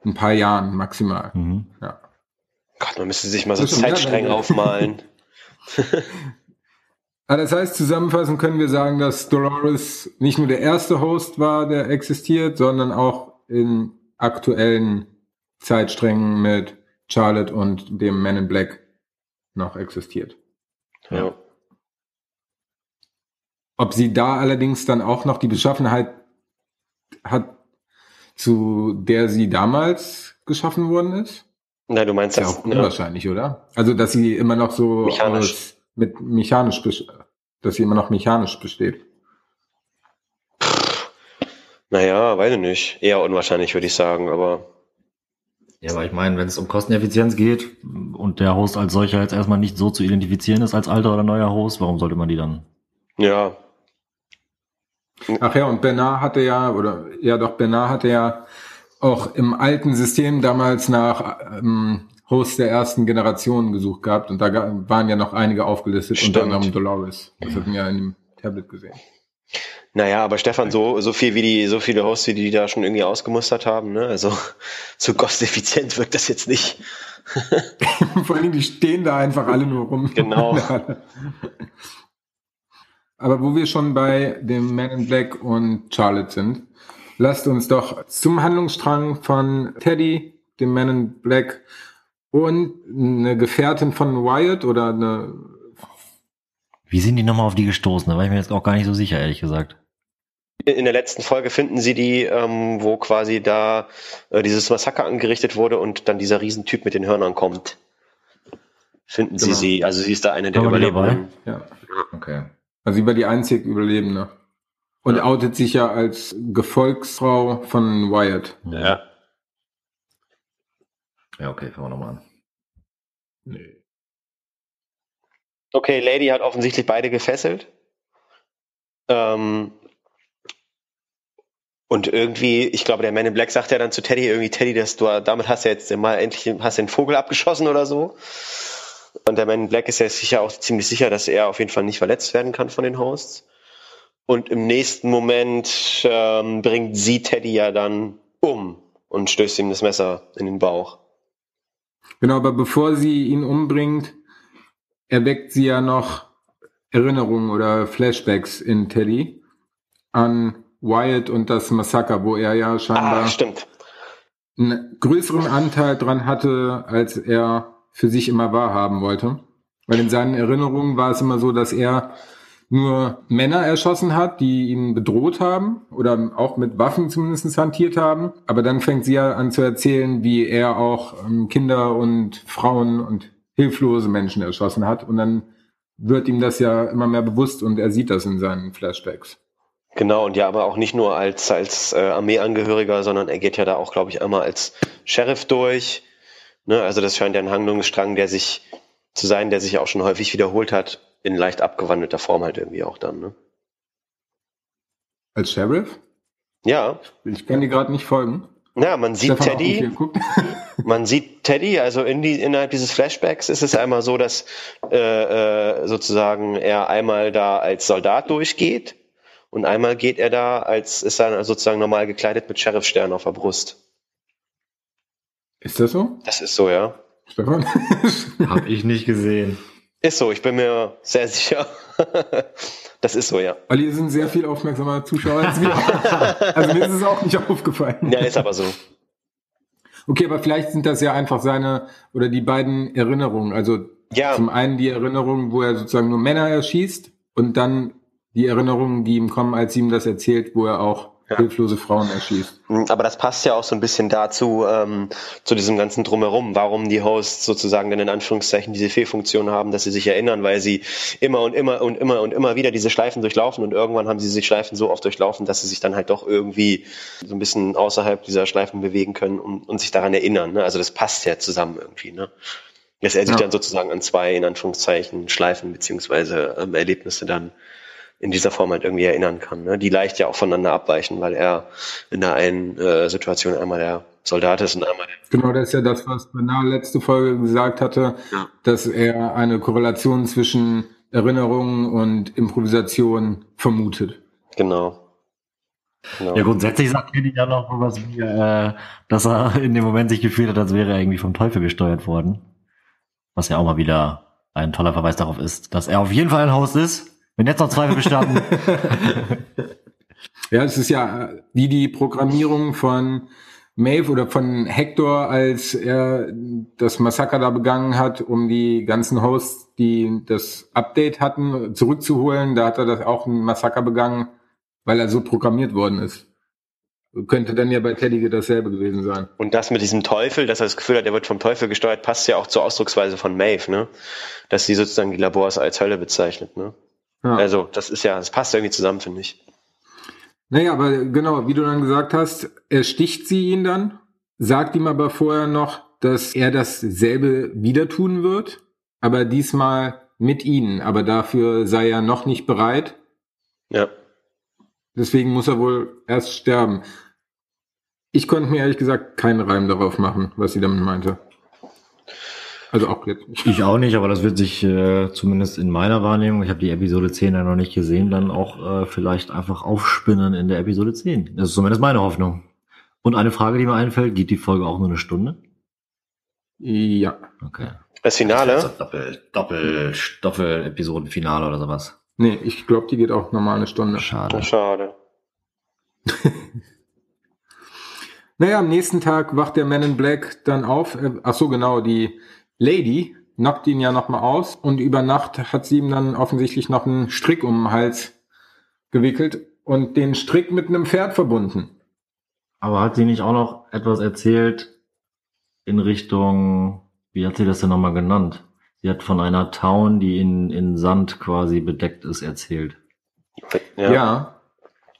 ein paar Jahren maximal. Mhm. Ja. Gott, man müsste sich mal so Zeitstränge wieder- [laughs] aufmalen. [laughs] Aber das heißt, zusammenfassend können wir sagen, dass Dolores nicht nur der erste Host war, der existiert, sondern auch in aktuellen Zeitsträngen mit Charlotte und dem Man in Black noch existiert. Ja. Ob sie da allerdings dann auch noch die Beschaffenheit hat, zu der sie damals geschaffen worden ist? Na, du meinst Ist ja das? auch unwahrscheinlich, oder? Also, dass sie immer noch so Mechanisch. Mit mechanisch, dass sie immer noch mechanisch besteht. Naja, weiß ich nicht. Eher unwahrscheinlich, würde ich sagen, aber Ja, aber ich meine, wenn es um Kosteneffizienz geht und der Host als solcher jetzt erstmal nicht so zu identifizieren ist als alter oder neuer Host, warum sollte man die dann? ja. Ach ja, und Bernard hatte ja, oder ja doch, Bernard hatte ja auch im alten System damals nach ähm, Host der ersten Generation gesucht gehabt und da waren ja noch einige aufgelistet, unter Stimmt. anderem Dolores. Das hatten wir ja in dem Tablet gesehen. Naja, aber Stefan, so, so viel wie die, so viele Hosts, wie die da schon irgendwie ausgemustert haben, ne? Also [laughs] so kosteffizient wirkt das jetzt nicht. [laughs] Vor allem, die stehen da einfach alle nur rum. Genau. [laughs] Aber wo wir schon bei dem Man in Black und Charlotte sind, lasst uns doch zum Handlungsstrang von Teddy, dem Man in Black und eine Gefährtin von Wyatt oder eine, Wie sind die nochmal auf die gestoßen? Da war ich mir jetzt auch gar nicht so sicher, ehrlich gesagt. In der letzten Folge finden sie die, ähm, wo quasi da äh, dieses Massaker angerichtet wurde und dann dieser Riesentyp mit den Hörnern kommt. Finden sie Genau. sie. Also sie ist da eine der Überlebenden. ja, Okay. also sie war die einzig Überlebende. Und Ja. outet sich ja als Gefolgsfrau von Wyatt. Ja. Ja, okay, fangen wir nochmal an. Nee. Okay, Lady hat offensichtlich beide gefesselt. Ähm, und irgendwie, ich glaube, der Man in Black sagt ja dann zu Teddy irgendwie, Teddy, dass du damit hast du jetzt mal endlich hast den Vogel abgeschossen oder so. Und der Man in Black ist ja sicher auch ziemlich sicher, dass er auf jeden Fall nicht verletzt werden kann von den Hosts. Und im nächsten Moment ähm, bringt sie Teddy ja dann um und stößt ihm das Messer in den Bauch. Genau, aber bevor sie ihn umbringt, erweckt sie ja noch Erinnerungen oder Flashbacks in Teddy an Wyatt und das Massaker, wo er ja scheinbar Ah, einen größeren Anteil dran hatte, als er für sich immer wahrhaben wollte. Weil in seinen Erinnerungen war es immer so, dass er nur Männer erschossen hat, die ihn bedroht haben oder auch mit Waffen zumindest hantiert haben. Aber dann fängt sie ja an zu erzählen, wie er auch ähm, Kinder und Frauen und hilflose Menschen erschossen hat. Und dann wird ihm das ja immer mehr bewusst und er sieht das in seinen Flashbacks. Genau, und ja, aber auch nicht nur als, als äh, Armeeangehöriger, sondern er geht ja da auch, glaube ich, einmal als Sheriff durch. Ne? Also das scheint ja ein Handlungsstrang, der sich zu sein, der sich auch schon häufig wiederholt hat, in leicht abgewandelter Form halt irgendwie auch dann. Ne? Als Sheriff? Ja, Ich kann dir gerade nicht folgen. ja, man sieht Stefan Teddy, [laughs] man sieht Teddy, also in die, innerhalb dieses Flashbacks ist es einmal so, dass äh, äh, sozusagen er einmal da als Soldat durchgeht und einmal geht er da als, ist er sozusagen normal gekleidet mit Sheriffstern auf der Brust. Ist das so? Das ist so, ja. Stefan? [laughs] Hab ich nicht gesehen. Ist so, ich bin mir sehr [laughs] sicher. das ist so, ja. Olli sind sehr viel aufmerksamer Zuschauer als wir. also mir ist es auch nicht aufgefallen. Ja, ist aber so. Okay, aber vielleicht sind das ja einfach seine oder die beiden Erinnerungen. Also Ja, zum einen die Erinnerung, wo er sozusagen nur Männer erschießt und dann die Erinnerungen, die ihm kommen, als sie ihm das erzählt, wo er auch Ja. hilflose Frauen erschießt. Mhm, Aber das passt ja auch so ein bisschen dazu, ähm, zu diesem ganzen Drumherum, warum die Hosts sozusagen dann in Anführungszeichen diese Fehlfunktion haben, dass sie sich erinnern, weil sie immer und immer und immer und immer wieder diese Schleifen durchlaufen und irgendwann haben sie sich Schleifen so oft durchlaufen, dass sie sich dann halt doch irgendwie so ein bisschen außerhalb dieser Schleifen bewegen können und, und sich daran erinnern. Ne? Also das passt ja zusammen irgendwie. Ne? Dass er sich Ja. dann sozusagen an zwei, in Anführungszeichen, Schleifen beziehungsweise ähm, Erlebnisse dann in dieser Form halt irgendwie erinnern kann, ne? die leicht ja auch voneinander abweichen, weil er in der einen äh, Situation einmal der Soldat ist und einmal der Genau, das ist ja das, was Bernard letzte Folge gesagt hatte, Ja. dass er eine Korrelation zwischen Erinnerung und Improvisation vermutet. Genau. genau. Ja, grundsätzlich sagt Teddy ja noch was wie, äh, dass er in dem Moment sich gefühlt hat, als wäre er irgendwie vom Teufel gesteuert worden. Was ja auch mal wieder ein toller Verweis darauf ist, dass er auf jeden Fall ein Host ist. Wenn jetzt noch Zweifel bestanden. [laughs] Ja, es ist ja wie die Programmierung von Maeve oder von Hector, als er das Massaker da begangen hat, um die ganzen Hosts, die das Update hatten, zurückzuholen. Da hat er das auch ein Massaker begangen, weil er so programmiert worden ist. Könnte dann ja bei Teddy dasselbe gewesen sein. Und das mit diesem Teufel, dass er das Gefühl hat, er wird vom Teufel gesteuert, passt ja auch zur Ausdrucksweise von Maeve, ne? Dass sie sozusagen die Labors als Hölle bezeichnet, ne? Ja. Also, das ist ja, das passt irgendwie zusammen, finde ich. Naja, aber genau, wie du dann gesagt hast, ersticht sie ihn dann, sagt ihm aber vorher noch, dass er dasselbe wieder tun wird, aber diesmal mit ihnen. Aber dafür sei er noch nicht bereit. Ja. Deswegen muss er wohl erst sterben. Ich konnte mir ehrlich gesagt keinen Reim darauf machen, was sie damit meinte. Also auch jetzt nicht. Ich auch nicht, aber das wird sich äh, zumindest in meiner Wahrnehmung, ich habe die Episode 10 ja noch nicht gesehen, dann auch äh, vielleicht einfach aufspinnen in der Episode 10. Das ist zumindest meine Hoffnung. Und eine Frage, die mir einfällt, geht die Folge auch nur eine Stunde? Ja. Okay. Das Finale, Also Doppel, Doppel, Doppel-Episodenfinale oder sowas. Nee, ich glaube, die geht auch normal eine Stunde. Schade. schade. [laughs] Naja, am nächsten Tag wacht der Man in Black dann auf. Äh, Ach so, genau, die Lady knockt ihn ja nochmal aus und über Nacht hat sie ihm dann offensichtlich noch einen Strick um den Hals gewickelt und den Strick mit einem Pferd verbunden. Aber hat sie nicht auch noch etwas erzählt in Richtung, wie hat sie das denn nochmal genannt? Sie hat von einer Town, die in, in Sand quasi bedeckt ist, erzählt. Ja, Ja.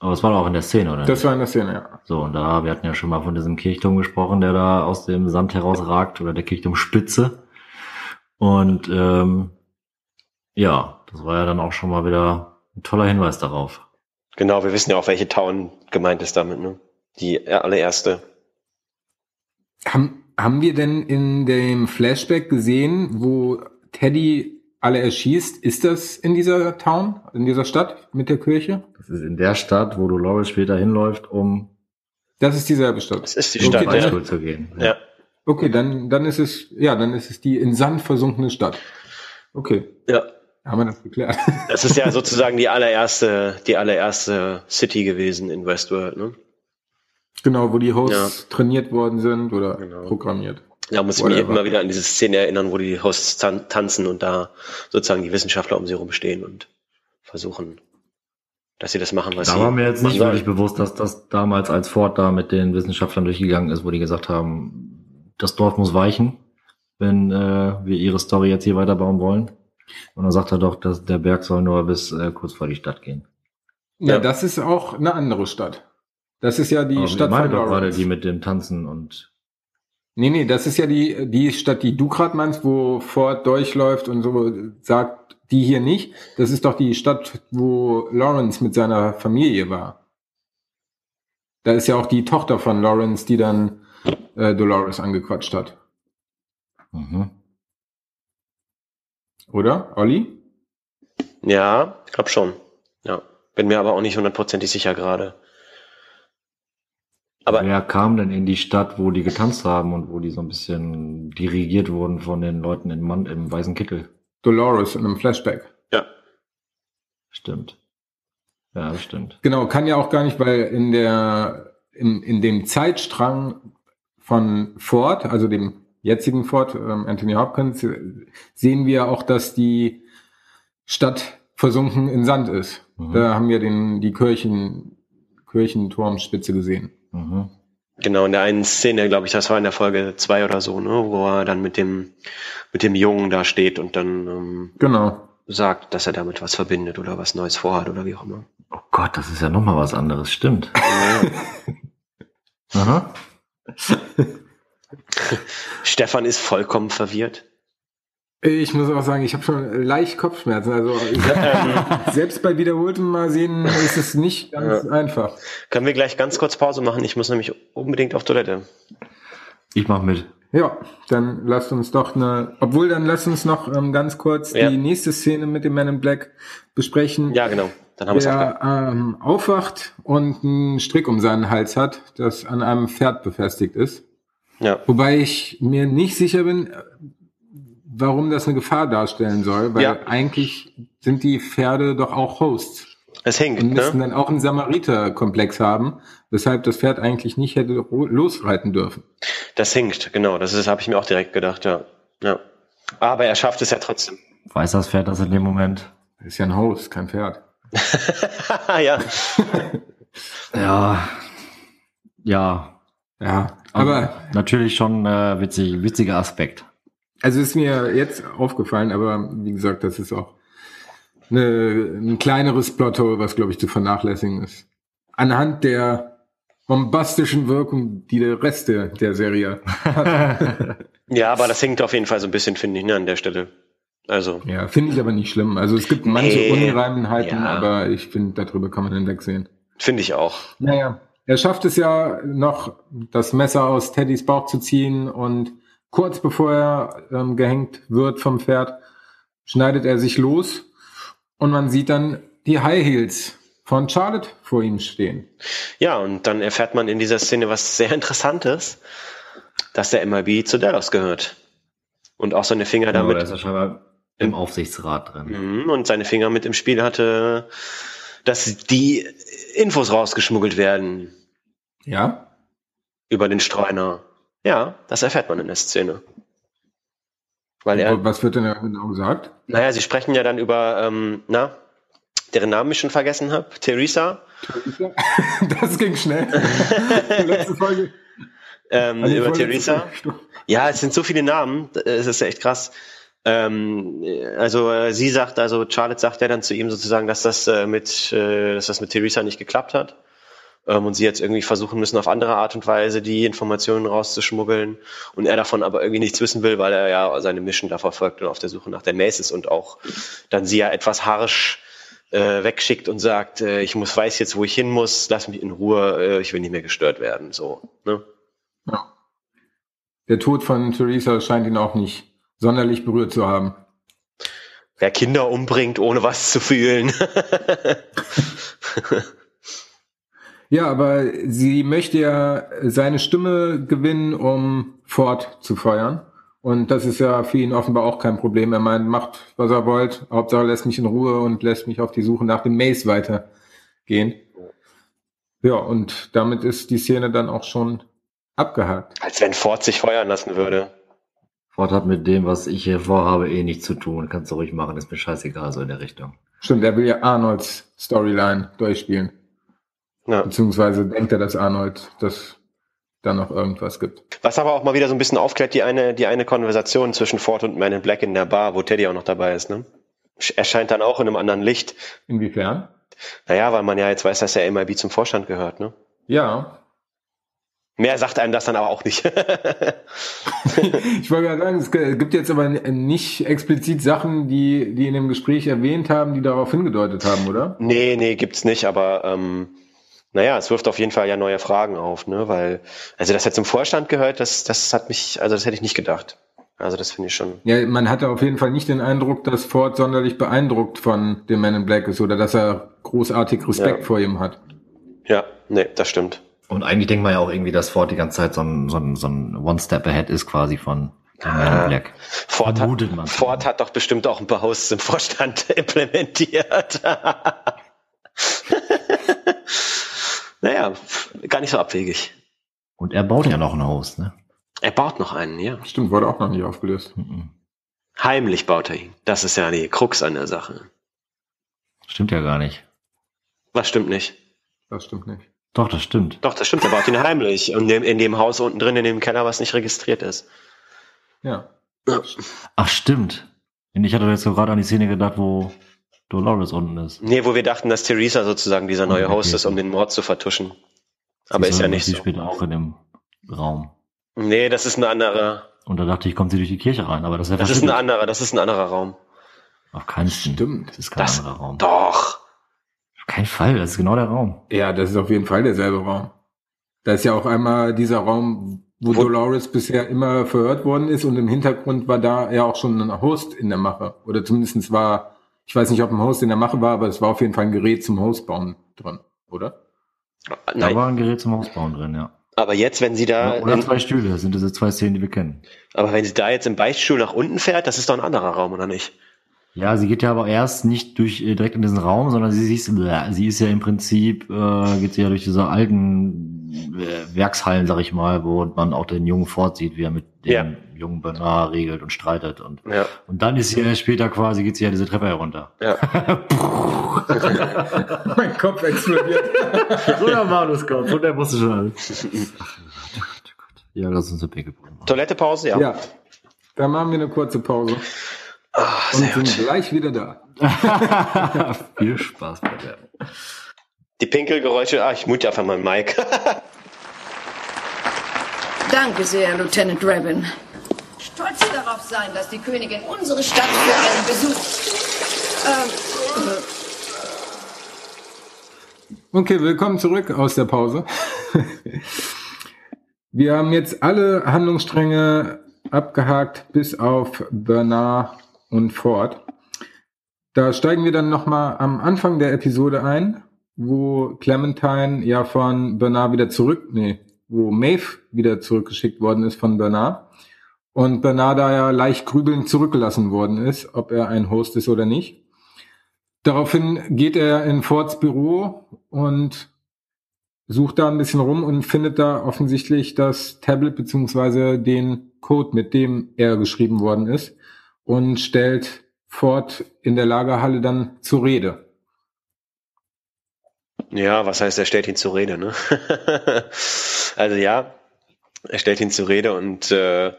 Aber es war doch auch in der Szene, oder? das war in der Szene, ja. So, und da, wir hatten ja schon mal von diesem Kirchturm gesprochen, der da aus dem Sand herausragt, oder der Kirchturmspitze. Und ähm, ja, das war ja dann auch schon mal wieder ein toller Hinweis darauf. Genau, wir wissen ja auch, welche Town gemeint ist damit, ne? Die allererste. Haben, haben wir denn in dem Flashback gesehen, wo Teddy alle erschießt? Ist das in dieser Town, in dieser Stadt mit der Kirche? Das ist in der Stadt, wo Dolores später hinläuft, um Das ist dieselbe Stadt. Das ist die Stadt, dann- ja. Beischul zu gehen. ja. Okay, dann, dann ist es, ja, dann ist es die in Sand versunkene Stadt. Okay, Ja. haben wir das geklärt. [laughs] Das ist ja sozusagen die allererste, die allererste City gewesen in Westworld, ne? genau, wo die Hosts trainiert worden sind oder Genau. programmiert. Da muss ich mich immer wieder an diese Szene erinnern, wo die Hosts tan tanzen und da sozusagen die Wissenschaftler um sie rumstehen und versuchen, dass sie das machen, was Da sie war mir jetzt nicht wirklich bewusst, dass das damals als Ford da mit den Wissenschaftlern durchgegangen ist, wo die gesagt haben, das Dorf muss weichen, wenn äh, wir ihre Story jetzt hier weiterbauen wollen. Und dann sagt er doch, dass der Berg soll nur bis äh, kurz vor die Stadt gehen. Ja, Ja. das ist auch eine andere Stadt. Das ist ja die Aber Stadt von doch gerade die mit dem Tanzen und Nee, nee, das ist ja die, die Stadt, die du gerade meinst, wo Ford durchläuft und so sagt, die hier nicht. Das ist doch die Stadt, wo Lawrence mit seiner Familie war. Da ist ja auch die Tochter von Lawrence, die dann äh, Dolores angequatscht hat. mhm. Oder, Olli? Ja, ich glaube schon. Ja. Bin mir aber auch nicht hundertprozentig sicher gerade. Aber wer kam denn in die Stadt, wo die getanzt haben und wo die so ein bisschen dirigiert wurden von den Leuten im, Mann, im weißen Kittel? Dolores in einem Flashback. ja, Stimmt. Ja, das stimmt. Genau, kann ja auch gar nicht, weil in der in, in dem Zeitstrang von Ford, also dem jetzigen Ford, ähm, Anthony Hopkins, sehen wir auch, dass die Stadt versunken in Sand ist. Mhm. Da haben wir den die Kirchen Kirchenturmspitze gesehen. Mhm. Genau, in der einen Szene, glaube ich, das war in der Folge zwei oder so, ne, wo er dann mit dem, mit dem Jungen da steht und dann ähm, Genau. sagt, dass er damit was verbindet oder was Neues vorhat oder wie auch immer. Oh Gott, das ist ja nochmal was anderes, stimmt. Ja. [laughs] Aha. [laughs] Stefan ist vollkommen verwirrt. Ich muss auch sagen, ich habe schon leicht Kopfschmerzen. Also ich, [laughs] selbst bei wiederholtem Mal sehen ist es nicht ganz einfach. Können wir gleich ganz kurz Pause machen? Ich muss nämlich unbedingt auf Toilette. Ich mach mit. Ja, dann lasst uns doch eine, obwohl dann lasst uns noch ähm, ganz kurz Ja. die nächste Szene mit dem Man in Black besprechen. Ja, genau. Dann haben wir es der ähm, aufwacht und einen Strick um seinen Hals hat, das an einem Pferd befestigt ist. Ja. Wobei ich mir nicht sicher bin, äh, warum das eine Gefahr darstellen soll, weil Ja. eigentlich sind die Pferde doch auch Hosts Es hinkt, und müssten ne? dann auch einen Samariter-Komplex haben, weshalb das Pferd eigentlich nicht hätte losreiten dürfen. Das hinkt, genau. Das ist, habe ich mir auch direkt gedacht, ja. ja. Aber er schafft es ja trotzdem. Weiß das Pferd das in dem Moment? Ist ja ein Host, kein Pferd. [laughs] ja. Ja. Ja. Ja, aber natürlich schon äh, witzig, witziger Aspekt. Also ist mir jetzt aufgefallen, aber wie gesagt, das ist auch eine, ein kleineres Plothole, was glaube ich zu vernachlässigen ist. Anhand der bombastischen Wirkung, die der Rest der, der Serie hat. [laughs] [laughs] Ja, aber das hinkt auf jeden Fall so ein bisschen, finde ich, ne, an der Stelle. Also, ja, finde ich aber nicht schlimm. Also es gibt manche Nee, Ungereimtheiten, ja. aber ich finde, darüber kann man hinwegsehen. finde ich auch. Naja, er schafft es ja noch, das Messer aus Teddys Bauch zu ziehen und kurz bevor er ähm, gehängt wird vom Pferd, schneidet er sich los und man sieht dann die High Heels von Charlotte vor ihm stehen. Ja, und dann erfährt man in dieser Szene was sehr Interessantes, dass der MIB zu Dallas gehört. Und auch seine Finger Genau, damit scheinbar im Aufsichtsrat drin. Mhm, und seine Finger mit im Spiel hatte, dass die Infos rausgeschmuggelt werden Ja? über den Streuner. Ja, das erfährt man in der Szene. Weil er, Was wird denn da genau gesagt? naja, sie sprechen ja dann über, ähm, na, deren Namen ich schon vergessen habe, Theresa, [laughs] Das ging schnell. [laughs] Letzte Folge. ähm, Also über Theresa. Ja, es sind so viele Namen, äh, es ist echt krass. Ähm, also äh, sie sagt, also Charlotte sagt ja dann zu ihm sozusagen, dass das äh, mit, äh, dass das mit Theresa nicht geklappt hat ähm, und sie jetzt irgendwie versuchen müssen, auf andere Art und Weise die Informationen rauszuschmuggeln und er davon aber irgendwie nichts wissen will, weil er ja seine Mission da verfolgt und auf der Suche nach der Mace ist und auch dann sie ja etwas harsch äh, wegschickt und sagt, äh, ich muss weiß jetzt, wo ich hin muss, lass mich in Ruhe, äh, ich will nicht mehr gestört werden, so. Ne? Ja. Der Tod von Theresa scheint ihn auch nicht sonderlich berührt zu haben. Wer Kinder umbringt, ohne was zu fühlen. [laughs] Ja, aber sie möchte ja seine Stimme gewinnen, um Ford zu feuern. Und das ist ja für ihn offenbar auch kein Problem. Er meint, macht, was er wollt. Hauptsache lässt mich in Ruhe und lässt mich auf die Suche nach dem Mace weitergehen. Ja, und damit ist die Szene dann auch schon abgehakt. Als wenn Ford sich feuern lassen würde. Ford hat mit dem, was ich hier vorhabe, eh nichts zu tun. Kannst du ruhig machen, ist mir scheißegal, so in der Richtung. Stimmt, er will ja Arnolds Storyline durchspielen. Ja. Beziehungsweise denkt er, dass Arnold das da noch irgendwas gibt. Was aber auch mal wieder so ein bisschen aufklärt, die eine, die eine Konversation zwischen Ford und Man in Black in der Bar, wo Teddy auch noch dabei ist, ne? Erscheint dann auch in einem anderen Licht. Inwiefern? Naja, weil man ja jetzt weiß, dass der MIB zum Vorstand gehört, ne? Ja. Mehr sagt einem das dann aber auch nicht. [laughs] Ich wollte gerade sagen, es gibt jetzt aber nicht explizit Sachen, die, die in dem Gespräch erwähnt haben, die darauf hingedeutet haben, oder? nee, nee, gibt's nicht, aber ähm, naja, es wirft auf jeden Fall ja neue Fragen auf, ne? Weil, also dass er zum Vorstand gehört, das, das hat mich, also das hätte ich nicht gedacht. Also das finde ich schon. Ja, man hatte auf jeden Fall nicht den Eindruck, dass Ford sonderlich beeindruckt von dem Man in Black ist oder dass er großartig Respekt Ja. vor ihm hat. Ja, nee, das stimmt. Und eigentlich denkt man ja auch irgendwie, dass Ford die ganze Zeit so ein, so ein, so ein One-Step ahead ist quasi von Ah. Black. Ford Vermutet hat, man. Ford hat doch bestimmt auch ein paar Hosts im Vorstand [laughs] implementiert. [laughs] naja, gar nicht so abwegig. Und er baut ja noch einen Host, ne? Er baut noch einen, ja. Stimmt, wurde auch noch nicht aufgelöst. Mhm. Heimlich baut er ihn. Das ist ja die Krux an der Sache. Stimmt ja gar nicht. Was stimmt nicht? Das stimmt nicht. Doch, das stimmt. Doch, das stimmt. Er baut ihn heimlich. Und in dem, in dem Haus unten drin, in dem Keller, was nicht registriert ist. Ja. Ach, stimmt. Und ich hatte jetzt so gerade an die Szene gedacht, wo Dolores unten ist. Nee, wo wir dachten, dass Theresa sozusagen dieser neue Okay, Host ist, um den Mord zu vertuschen. Aber Sie ist ja soll- nicht sie so. später auch in dem Raum. Nee, das ist ein anderer. Und da dachte ich, kommt sie durch die Kirche rein, aber das ist ja Das ist ein anderer, das ist ein anderer Raum. Auf keinen Fall. Stimmt. Das ist kein Das- anderer Raum. Doch. Keinen Fall, das ist genau der Raum. Ja, das ist auf jeden Fall derselbe Raum. Da ist ja auch einmal dieser Raum, wo, Wo- Dolores bisher immer verhört worden ist und im Hintergrund war da ja auch schon ein Host in der Mache. Oder zumindestens war, ich weiß nicht, ob ein Host in der Mache war, aber es war auf jeden Fall ein Gerät zum Hostbauen drin, oder? Da Nein. war ein Gerät zum Hausbauen drin, ja. Aber jetzt, wenn sie da, Oder in, zwei Stühle, das sind diese zwei Szenen, die wir kennen. aber wenn sie da jetzt im Beichtstuhl nach unten fährt, das ist doch ein anderer Raum, oder nicht? Ja, sie geht ja aber erst nicht durch äh, direkt in diesen Raum, sondern sie, sie, ist, sie ist ja im Prinzip, äh, geht sie ja durch diese alten äh, Werkshallen, sag ich mal, wo man auch den jungen Ford sieht, wie er mit dem Ja. jungen Bernard regelt und streitet. Und, Ja. und dann ist sie ja später quasi, geht sie ja diese Treppe herunter. Ja. [laughs] mein Kopf explodiert. [laughs] so der Manuskopf, und der wusste schon alles. [laughs] Ja, lass uns eine Pinkelpause machen. Toilettepause, ja. ja. Dann machen wir eine kurze Pause Ah, und sind gut. gleich wieder da. [laughs] Viel Spaß bei der. Die Pinkelgeräusche, ah, ich mute einfach mal Mike. [laughs] Danke sehr, Lieutenant Rabin. Stolz darauf sein, dass die Königin unsere Stadt für einen Besuch. Ähm, Okay, willkommen zurück aus der Pause. [laughs] Wir haben jetzt alle Handlungsstränge abgehakt, bis auf Bernard und Ford. Da steigen wir dann nochmal am Anfang der Episode ein, wo Clementine ja von Bernard wieder zurück, nee, wo Maeve wieder zurückgeschickt worden ist von Bernard. Und Bernard da ja leicht grübelnd zurückgelassen worden ist, ob er ein Host ist oder nicht. Daraufhin geht er in Fords Büro und sucht da ein bisschen rum und findet da offensichtlich das Tablet beziehungsweise den Code, mit dem er geschrieben worden ist und stellt Ford in der Lagerhalle dann zur Rede. Ja, was heißt, er stellt ihn zur Rede, ne? [laughs] also ja, er stellt ihn zur Rede und äh,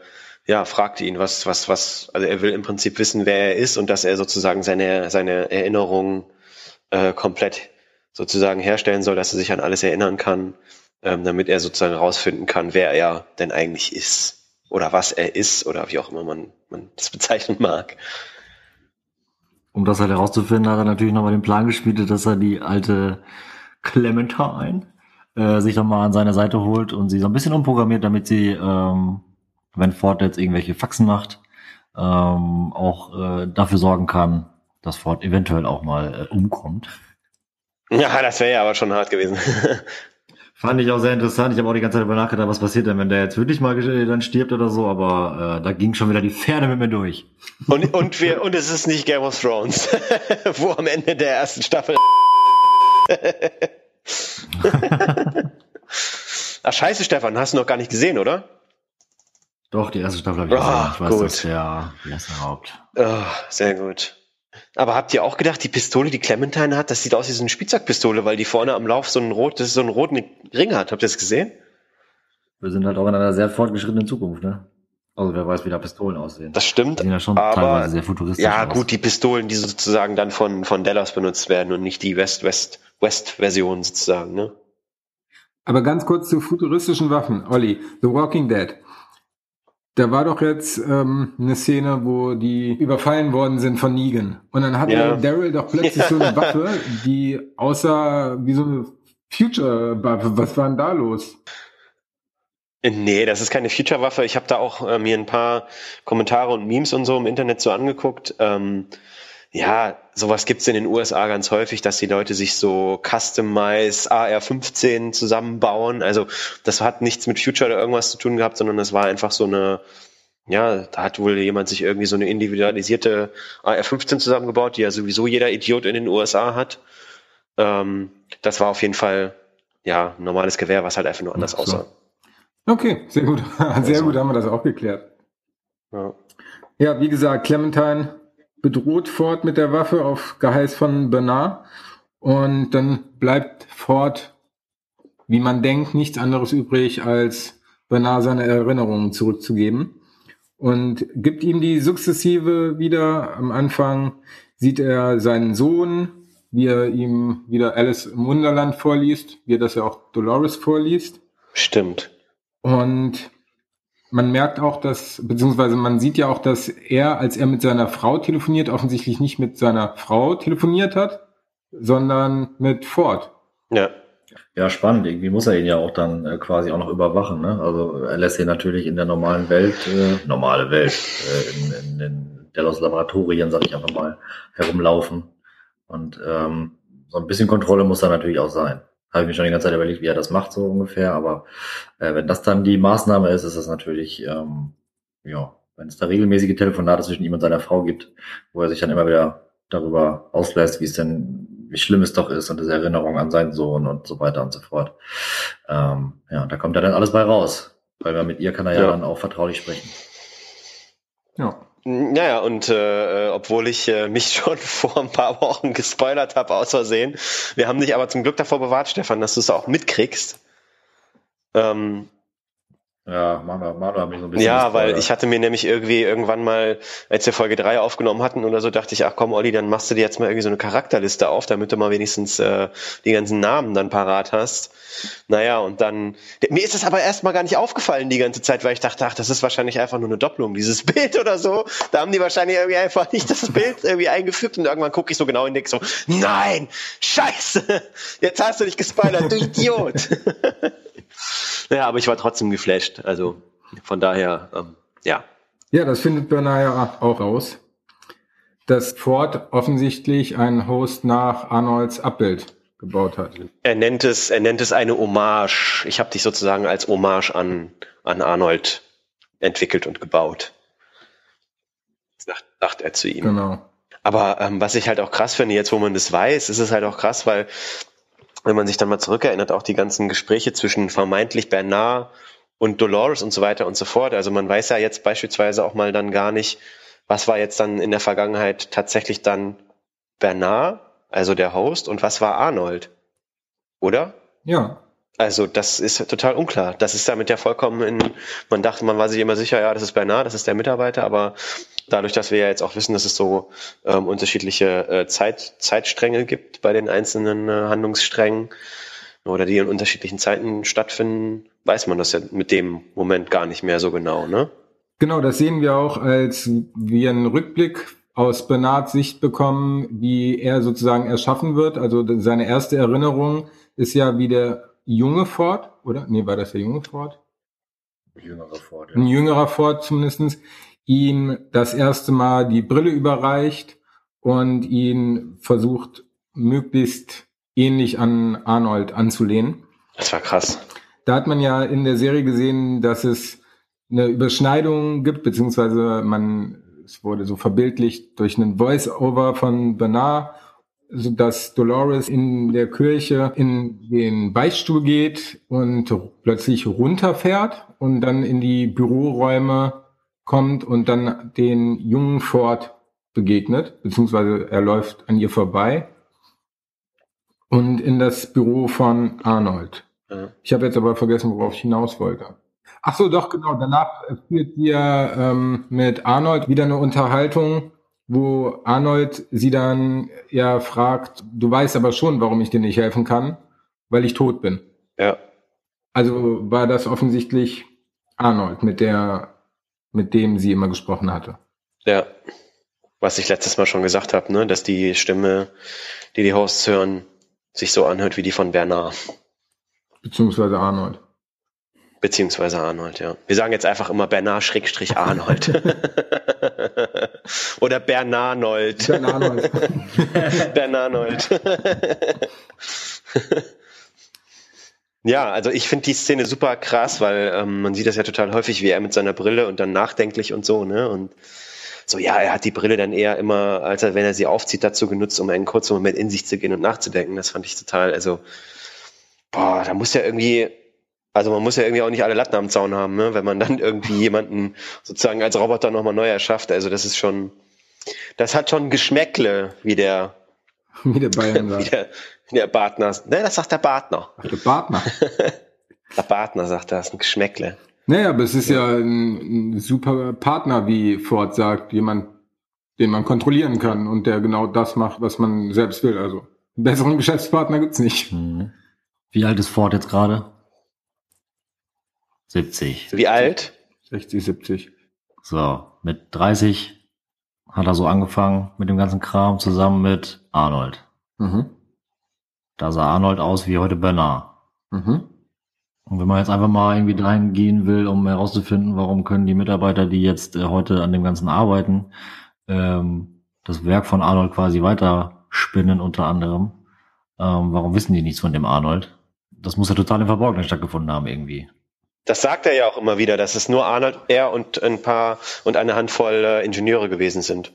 ja, fragt ihn, was, was, was, also er will im Prinzip wissen, wer er ist und dass er sozusagen seine, seine Erinnerungen äh, komplett sozusagen herstellen soll, dass er sich an alles erinnern kann, ähm, damit er sozusagen rausfinden kann, wer er denn eigentlich ist. Oder was er ist, oder wie auch immer man, man das bezeichnen mag. Um das halt herauszufinden, hat er natürlich nochmal den Plan gespielt, dass er die alte Clementine äh, sich nochmal an seine Seite holt und sie so ein bisschen umprogrammiert, damit sie, ähm, wenn Ford jetzt irgendwelche Faxen macht, ähm, auch äh, dafür sorgen kann, dass Ford eventuell auch mal äh, umkommt. Ja, das wäre ja aber schon hart gewesen. [laughs] Fand ich auch sehr interessant. Ich habe auch die ganze Zeit darüber nachgedacht, was passiert denn, wenn der jetzt wirklich mal dann stirbt oder so, aber äh, da ging schon wieder die Pferde mit mir durch. Und, und, wir, und es ist nicht Game of Thrones, [laughs] wo am Ende der ersten Staffel. [laughs] Ach, scheiße, Stefan, hast du noch gar nicht gesehen, oder? Doch, die erste Staffel habe ich Ah, gesehen. Ich weiß, gut. dass der, wie heißt der Haupt? Oh, sehr gut. Aber habt ihr auch gedacht, die Pistole, die Clementine hat, das sieht aus wie so eine Spielzeugpistole, weil die vorne am Lauf so einen, rot, das ist so einen roten Ring hat. Habt ihr das gesehen? Wir sind halt auch in einer sehr fortgeschrittenen Zukunft, ne? Also wer weiß, wie da Pistolen aussehen. Das stimmt. die sehen ja schon aber teilweise sehr futuristisch ja, aus. gut, die Pistolen, die sozusagen dann von, von Dallas benutzt werden und nicht die West-West-West-Version sozusagen, ne? Aber ganz kurz zu futuristischen Waffen. Olli, The Walking Dead. Da war doch jetzt ähm, eine Szene, wo die überfallen worden sind von Negan. Und dann hatte Ja. Daryl doch plötzlich so eine [laughs] Waffe, die aussah wie so eine Future-Waffe. Was war denn da los? Nee, das ist keine Future-Waffe. Ich habe da auch äh, mir ein paar Kommentare und Memes und so im Internet so angeguckt. Ähm, ja, sowas gibt's in den USA ganz häufig, dass die Leute sich so Customize AR-15 zusammenbauen. Also das hat nichts mit Future oder irgendwas zu tun gehabt, sondern das war einfach so eine, ja, da hat wohl jemand sich irgendwie so eine individualisierte AR-15 zusammengebaut, die ja sowieso jeder Idiot in den USA hat. Ähm, das war auf jeden Fall, ja, ein normales Gewehr, was halt einfach nur anders so. aussah. Okay, sehr gut. [laughs] Sehr Also. gut haben wir das auch geklärt. Ja. Ja, wie gesagt, Clementine bedroht Ford mit der Waffe auf Geheiß von Bernard. Und dann bleibt Ford wie man denkt, nichts anderes übrig, als Bernard seine Erinnerungen zurückzugeben und gibt ihm die sukzessive wieder. Am Anfang sieht er seinen Sohn, wie er ihm wieder Alice im Wunderland vorliest, wie er das ja auch Dolores vorliest. Stimmt. Und man merkt auch, dass, beziehungsweise man sieht ja auch, dass er, als er mit seiner Frau telefoniert, offensichtlich nicht mit seiner Frau telefoniert hat, sondern mit Ford. Ja. Ja, spannend. Irgendwie muss er ihn ja auch dann äh, quasi auch noch überwachen. Ne? Also er lässt ihn natürlich in der normalen Welt, äh, normale Welt, äh, in, in, in Delos Laboratorien, sag ich einfach mal, herumlaufen. Und ähm, so ein bisschen Kontrolle muss da natürlich auch sein. Habe ich mir schon die ganze Zeit überlegt, wie er das macht, so ungefähr. Aber äh, wenn das dann die Maßnahme ist, ist das natürlich, ähm, ja, wenn es da regelmäßige Telefonate zwischen ihm und seiner Frau gibt, wo er sich dann immer wieder darüber auslässt, wie es denn, wie schlimm es doch ist und diese Erinnerung an seinen Sohn und so weiter und so fort. Ähm, ja, da kommt ja dann alles bei raus. Weil mit ihr kann er ja, ja dann auch vertraulich sprechen. Ja. Naja, und äh, obwohl ich äh, mich [laughs] schon vor ein paar Wochen gespoilert habe, aus Versehen, wir haben dich aber zum Glück davor bewahrt, Stefan, dass du es auch mitkriegst. Ähm, ja, Manu, Manu hat mich so ein bisschen. Ja, weil ich hatte mir nämlich irgendwie irgendwann mal, als wir Folge 3 aufgenommen hatten oder so, dachte ich, ach komm, Olli, dann machst du dir jetzt mal irgendwie so eine Charakterliste auf, damit du mal wenigstens äh, die ganzen Namen dann parat hast. Naja, und dann. Mir ist es aber erstmal gar nicht aufgefallen die ganze Zeit, weil ich dachte, ach, das ist wahrscheinlich einfach nur eine Doppelung, dieses [laughs] Bild oder so. Da haben die wahrscheinlich irgendwie einfach nicht das Bild irgendwie eingefügt und irgendwann gucke ich so genau in den so, nein, scheiße, jetzt hast du dich gespoilert, du Idiot. [laughs] Ja, aber ich war trotzdem geflasht. Also von daher, ähm, ja. Ja, das findet Bernard ja auch raus, dass Ford offensichtlich einen Host nach Arnolds Abbild gebaut hat. Er nennt es, er nennt es eine Hommage. Ich habe dich sozusagen als Hommage an, an Arnold entwickelt und gebaut. Sagt, sagt er zu ihm. Genau. Aber ähm, was ich halt auch krass finde, jetzt wo man das weiß, ist es halt auch krass, weil wenn man sich dann mal zurückerinnert, auch die ganzen Gespräche zwischen vermeintlich Bernard und Dolores und so weiter und so fort. Also man weiß ja jetzt beispielsweise auch mal dann gar nicht, was war jetzt dann in der Vergangenheit tatsächlich dann Bernard, also der Host, und was war Arnold? Oder? Ja. Also das ist total unklar. Das ist damit ja vollkommen in, man dachte, man war sich immer sicher, ja, das ist Bernard, das ist der Mitarbeiter, aber dadurch, dass wir ja jetzt auch wissen, dass es so ähm, unterschiedliche äh, Zeit, Zeitstränge gibt bei den einzelnen äh, Handlungssträngen oder die in unterschiedlichen Zeiten stattfinden, weiß man das ja mit dem Moment gar nicht mehr so genau, ne? Genau, das sehen wir auch, als wir einen Rückblick aus Bernards Sicht bekommen, wie er sozusagen erschaffen wird. Also seine erste Erinnerung ist ja wie der junge Ford, oder? Nee, war das der junge Ford? Jüngerer Ford, ja. Ein jüngerer Ford zumindestens ihm das erste Mal die Brille überreicht und ihn versucht, möglichst ähnlich an Arnold anzulehnen. Das war krass. Da hat man ja in der Serie gesehen, dass es eine Überschneidung gibt, beziehungsweise man, es wurde so verbildlicht durch einen Voice-Over von Bernard, so dass Dolores in der Kirche in den Beichtstuhl geht und plötzlich runterfährt und dann in die Büroräume kommt und dann den jungen Ford begegnet, beziehungsweise er läuft an ihr vorbei und in das Büro von Arnold. Ja. Ich habe jetzt aber vergessen, worauf ich hinaus wollte. Ach so, doch, genau. Danach führt ihr ähm, mit Arnold wieder eine Unterhaltung, wo Arnold sie dann ja fragt, du weißt aber schon, warum ich dir nicht helfen kann, weil ich tot bin. Ja. Also war das offensichtlich Arnold, mit der mit dem sie immer gesprochen hatte. Ja, was ich letztes Mal schon gesagt habe, ne, dass die Stimme, die die Hosts hören, sich so anhört wie die von Bernard. Beziehungsweise Arnold. Beziehungsweise Arnold, ja. Wir sagen jetzt einfach immer Bernard Schrägstrich Arnold. [laughs] Oder Bernarnold. Bernarnold. [laughs] Bernarnold. [laughs] Ja, also ich finde die Szene super krass, weil ähm, man sieht das ja total häufig, wie er mit seiner Brille und dann nachdenklich und so, ne? Und so, ja, er hat die Brille dann eher immer, als wenn er sie aufzieht, dazu genutzt, um einen kurzen Moment in sich zu gehen und nachzudenken. Das fand ich total, also, boah, da muss ja irgendwie, also man muss ja irgendwie auch nicht alle Latten am Zaun haben, ne? wenn man dann [laughs] irgendwie jemanden sozusagen als Roboter nochmal neu erschafft. Also das ist schon, das hat schon Geschmäckle, wie der [laughs] Wie der Bayern Wie sagt. der, wie der Partner. Ne, das sagt der Partner. Ach, der Partner. [laughs] Der Partner sagt das, ein Geschmäckle. Naja, aber es ist ja ein, ein super Partner, wie Ford sagt, jemand, den man kontrollieren kann und der genau das macht, was man selbst will. Also einen besseren Geschäftspartner gibt's nicht. Mhm. Wie alt ist Ford jetzt gerade? 70. Wie alt? 60, 70. So, mit 30 hat er so angefangen mit dem ganzen Kram zusammen mit Arnold. Mhm. Da sah Arnold aus wie heute Bernard. Mhm. Und wenn man jetzt einfach mal irgendwie dahin gehen will, um herauszufinden, warum können die Mitarbeiter, die jetzt äh, heute an dem Ganzen arbeiten, ähm, das Werk von Arnold quasi weiter spinnen unter anderem, ähm, warum wissen die nichts von dem Arnold? Das muss ja total im Verborgenen stattgefunden haben irgendwie. Das sagt er ja auch immer wieder, dass es nur Arnold, er und ein paar und eine Handvoll äh, Ingenieure gewesen sind.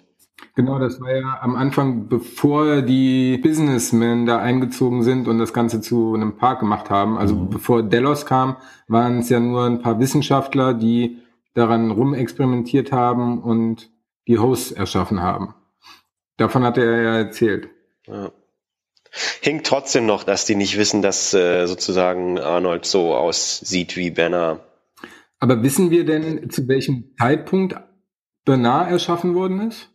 Genau, das war ja am Anfang, bevor die Businessmen da eingezogen sind und das Ganze zu einem Park gemacht haben. Also Mhm. bevor Delos kam, waren es ja nur ein paar Wissenschaftler, die daran rumexperimentiert haben und die Hosts erschaffen haben. Davon hat er ja erzählt. Ja. Hinkt trotzdem noch, dass die nicht wissen, dass äh, sozusagen Arnold so aussieht wie Bernard. Aber wissen wir denn, zu welchem Zeitpunkt Bernard erschaffen worden ist?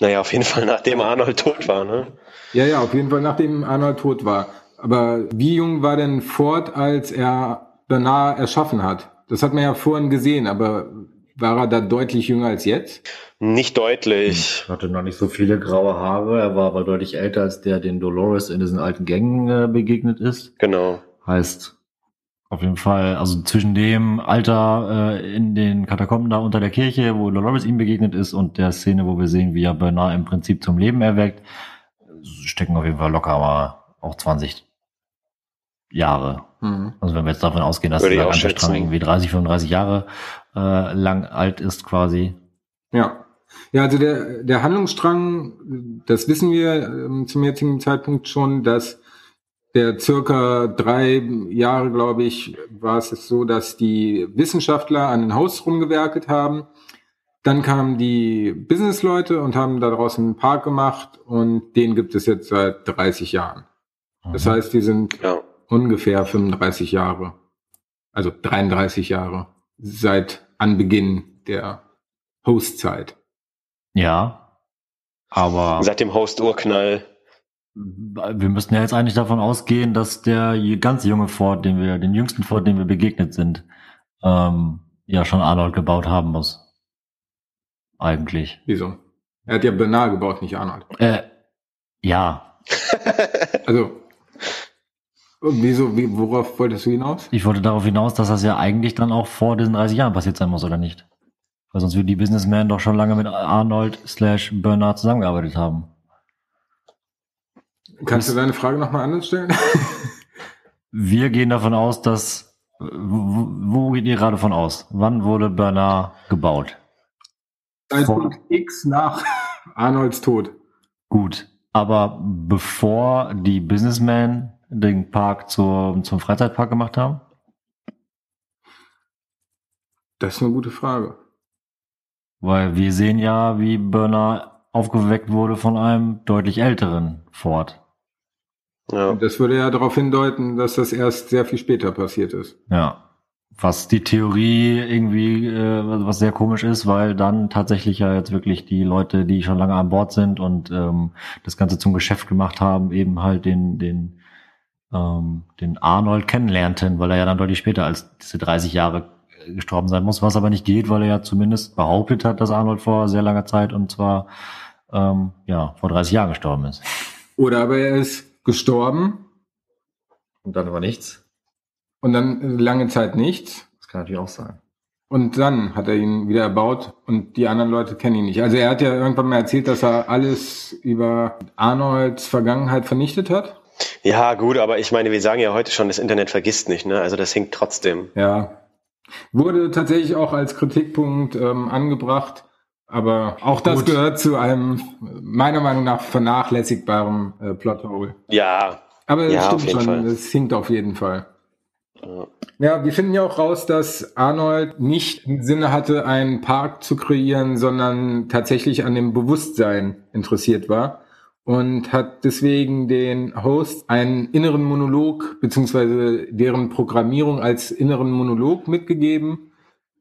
Naja, auf jeden Fall nachdem Arnold tot war, ne? Ja, ja, auf jeden Fall, nachdem Arnold tot war. Aber wie jung war denn Ford, als er Bernard erschaffen hat? Das hat man ja vorhin gesehen, aber war er da deutlich jünger als jetzt? Nicht deutlich. Hatte noch nicht so viele graue Haare, er war aber deutlich älter als der, den Dolores in diesen alten Gängen äh, begegnet ist. Genau. Heißt, auf jeden Fall, also zwischen dem Alter äh, in den Katakomben da unter der Kirche, wo Dolores ihm begegnet ist, und der Szene, wo wir sehen, wie er Bernard im Prinzip zum Leben erweckt, stecken auf jeden Fall locker mal auch 20 Jahre. Mhm. Also wenn wir jetzt davon ausgehen, dass ganze schätzen. Strang irgendwie 30, 35 Jahre äh, lang alt ist quasi. Ja. Ja, also der, der Handlungsstrang, das wissen wir ähm, zum jetzigen Zeitpunkt schon, dass der circa drei Jahre, glaube ich, war es so, dass die Wissenschaftler an den Haus rumgewerkelt haben. Dann kamen die Businessleute und haben da draußen einen Park gemacht und den gibt es jetzt seit 30 Jahren. Das Mhm. heißt, die sind Ja. ungefähr 35 Jahre, also 33 Jahre seit Anbeginn der Hostzeit. Ja. Aber Seit dem Host-Urknall. wir müssten ja jetzt eigentlich davon ausgehen, dass der ganz junge Ford, den wir, den jüngsten Ford, dem wir begegnet sind, ähm, ja schon Arnold gebaut haben muss. Eigentlich. Wieso? Er hat ja Bernard gebaut, nicht Arnold. Äh, ja. Also, wieso, wie, worauf wolltest du hinaus? Ich wollte darauf hinaus, dass das ja eigentlich dann auch vor diesen 30 Jahren passiert sein muss, oder nicht? Weil sonst würden die Businessmen doch schon lange mit Arnold slash Bernard zusammengearbeitet haben. Kannst du deine Frage nochmal anders stellen? [laughs] Wir gehen davon aus, dass, wo, geht ihr gerade von aus? Wann wurde Bernard gebaut? Zeitpunkt X nach Arnolds Tod. Gut. Aber bevor die Businessmen den Park zur, zum Freizeitpark gemacht haben? Das ist eine gute Frage. Weil wir sehen ja, wie Bernard aufgeweckt wurde von einem deutlich älteren Ford. Ja. Und das würde ja darauf hindeuten, dass das erst sehr viel später passiert ist. Ja. Was die Theorie irgendwie, äh, was sehr komisch ist, weil dann tatsächlich ja jetzt wirklich die Leute, die schon lange an Bord sind und ähm, das Ganze zum Geschäft gemacht haben, eben halt den, den, ähm, den Arnold kennenlernten, weil er ja dann deutlich später als diese 30 Jahre gestorben sein muss, was aber nicht geht, weil er ja zumindest behauptet hat, dass Arnold vor sehr langer Zeit und zwar ähm, ja vor 30 Jahren gestorben ist. Oder aber er ist gestorben Und dann war nichts. und dann lange Zeit nichts. Das kann natürlich auch sein. Und dann hat er ihn wieder erbaut und die anderen Leute kennen ihn nicht. Also er hat ja irgendwann mal erzählt, dass er alles über Arnolds Vergangenheit vernichtet hat. Ja, gut, aber ich meine, wir sagen ja heute schon, das Internet vergisst nicht, ne? Also das hinkt trotzdem. Ja. Wurde tatsächlich auch als Kritikpunkt ähm, angebracht, aber auch das Gut. gehört zu einem meiner Meinung nach vernachlässigbaren äh, Plothole. Ja, Aber es Ja, stimmt schon, Fall. es hinkt auf jeden Fall. Ja. Ja, wir finden ja auch raus, dass Arnold nicht im Sinne hatte, einen Park zu kreieren, sondern tatsächlich an dem Bewusstsein interessiert war und hat deswegen den Host einen inneren Monolog beziehungsweise deren Programmierung als inneren Monolog mitgegeben,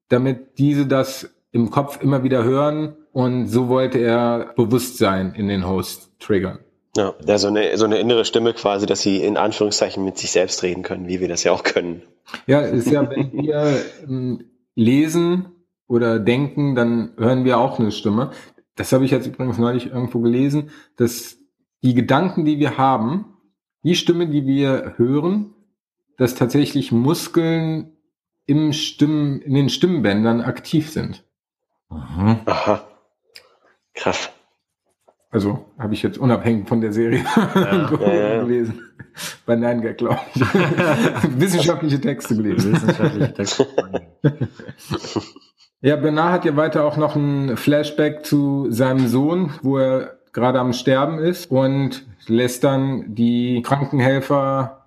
damit diese das im Kopf immer wieder hören und so wollte er Bewusstsein in den Host triggern. Ja, ja so, eine, so eine innere Stimme quasi, dass sie in Anführungszeichen mit sich selbst reden können, wie wir das ja auch können. Ja, ist ja, wenn wir ähm, lesen oder denken, dann hören wir auch eine Stimme. Das habe ich jetzt übrigens neulich irgendwo gelesen, dass die Gedanken, die wir haben, die Stimme, die wir hören, dass tatsächlich Muskeln im Stimmen, in den Stimmbändern aktiv sind. Mhm. Aha. Krass. Also habe ich jetzt unabhängig von der Serie ja, [laughs] gelesen. Bei Nein glaube ich. [laughs] Wissenschaftliche Texte gelesen. Wissenschaftliche Texte. [laughs] ja, Bernard hat ja weiter auch noch ein Flashback zu seinem Sohn, wo er gerade am Sterben ist und lässt dann die Krankenhelfer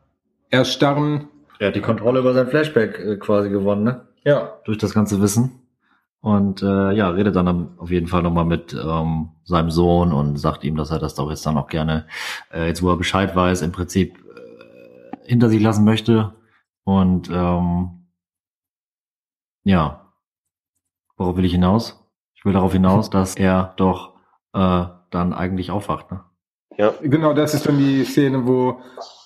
erstarren. Er hat die Kontrolle über sein Flashback äh, quasi gewonnen, ne? Ja. Durch das ganze Wissen. Und äh, ja, redet dann auf jeden Fall nochmal mit ähm, seinem Sohn und sagt ihm, dass er das doch jetzt dann auch gerne, äh, jetzt wo er Bescheid weiß, im Prinzip äh, hinter sich lassen möchte. Und ähm, ja, worauf will ich hinaus? Ich will darauf hinaus, dass er doch äh, dann eigentlich aufwacht. Ne? Ja. Genau, das ist dann die Szene, wo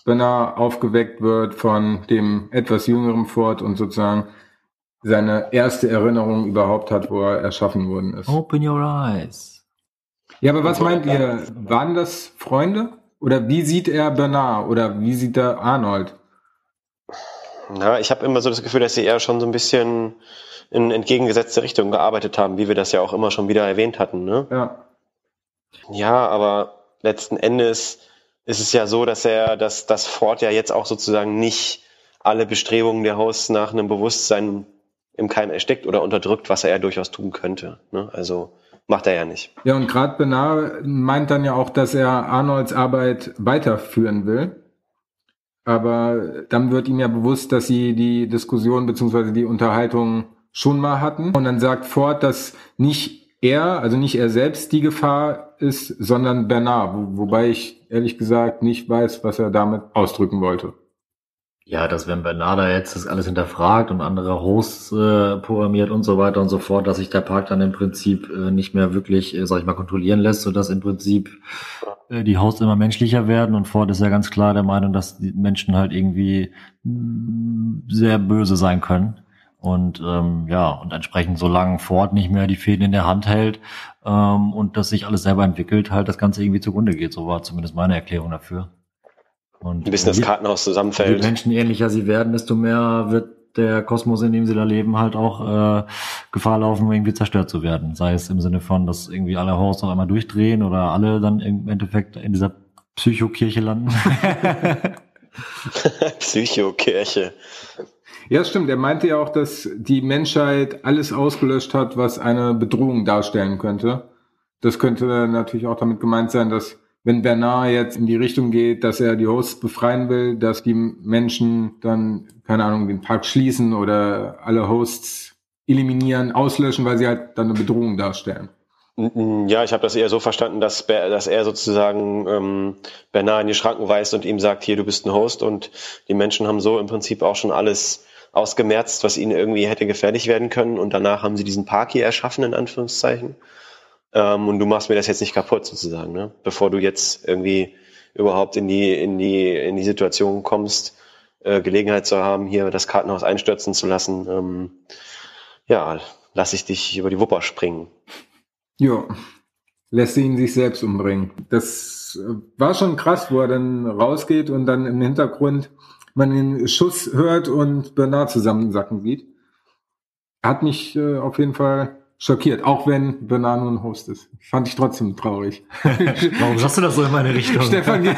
Bernard aufgeweckt wird von dem etwas jüngeren Ford und sozusagen seine erste Erinnerung überhaupt hat, wo er erschaffen worden ist. Open your eyes. Ja, aber was meint ihr? Waren das Freunde? Oder wie sieht er Bernard? Oder wie sieht er Arnold? Na, ich habe immer so das Gefühl, dass sie eher schon so ein bisschen in entgegengesetzte Richtung gearbeitet haben, wie wir das ja auch immer schon wieder erwähnt hatten. Ne? Ja. Ja, aber letzten Endes ist es ja so, dass er, dass das Ford ja jetzt auch sozusagen nicht alle Bestrebungen der Hosts nach einem Bewusstsein im Keim erstickt oder unterdrückt, was er ja durchaus tun könnte. Ne? Also macht er ja nicht. Ja, und gerade Benar meint dann ja auch, dass er Arnolds Arbeit weiterführen will. Aber dann wird ihm ja bewusst, dass sie die Diskussion beziehungsweise die Unterhaltung schon mal hatten. Und dann sagt Ford, dass nicht er, also nicht er selbst die Gefahr ist, sondern Bernard, wo, wobei ich ehrlich gesagt nicht weiß, was er damit ausdrücken wollte. Ja, dass wenn Bernarda jetzt das alles hinterfragt und andere Hosts äh, programmiert und so weiter und so fort, dass sich der Park dann im Prinzip äh, nicht mehr wirklich, äh, sag ich mal, kontrollieren lässt, sodass im Prinzip äh, die Hosts immer menschlicher werden und Ford ist ja ganz klar der Meinung, dass die Menschen halt irgendwie mh, mm, sehr böse sein können. Und ähm, ja, und entsprechend, solange Ford nicht mehr die Fäden in der Hand hält ähm, und das sich alles selber entwickelt, halt das Ganze irgendwie zugrunde geht. So war zumindest meine Erklärung dafür. Und ein bisschen das Kartenhaus zusammenfällt. Je menschenähnlicher sie werden, desto mehr wird der Kosmos, in dem sie da leben, halt auch äh, Gefahr laufen, irgendwie zerstört zu werden. Sei es im Sinne von, dass irgendwie alle Horst auf einmal durchdrehen oder alle dann im Endeffekt in dieser Psychokirche landen. [laughs] Psychokirche. Ja, stimmt. Er meinte ja auch, dass die Menschheit alles ausgelöscht hat, was eine Bedrohung darstellen könnte. Das könnte natürlich auch damit gemeint sein, dass wenn Bernard jetzt in die Richtung geht, dass er die Hosts befreien will, dass die Menschen dann, keine Ahnung, den Park schließen oder alle Hosts eliminieren, auslöschen, weil sie halt dann eine Bedrohung darstellen. Ja, ich habe das eher so verstanden, dass, dass er sozusagen ähm, Bernard in die Schranken weist und ihm sagt, hier, du bist ein Host und die Menschen haben so im Prinzip auch schon alles ausgemerzt, was ihnen irgendwie hätte gefährlich werden können und danach haben sie diesen Park hier erschaffen, in Anführungszeichen ähm, und du machst mir das jetzt nicht kaputt sozusagen, ne? bevor du jetzt irgendwie überhaupt in die, in die, in die Situation kommst, äh, Gelegenheit zu haben, hier das Kartenhaus einstürzen zu lassen. Ähm, ja, lass ich dich über die Wupper springen. Ja, lässt ihn sich selbst umbringen. Das äh, war schon krass, wo er dann rausgeht und dann im Hintergrund man den Schuss hört und Bernard zusammensacken sieht. Hat mich äh, auf jeden Fall schockiert, auch wenn Bernard nur ein Host ist. Fand ich trotzdem traurig. [laughs] Warum sagst du das so in meine Richtung? Stefan. [laughs]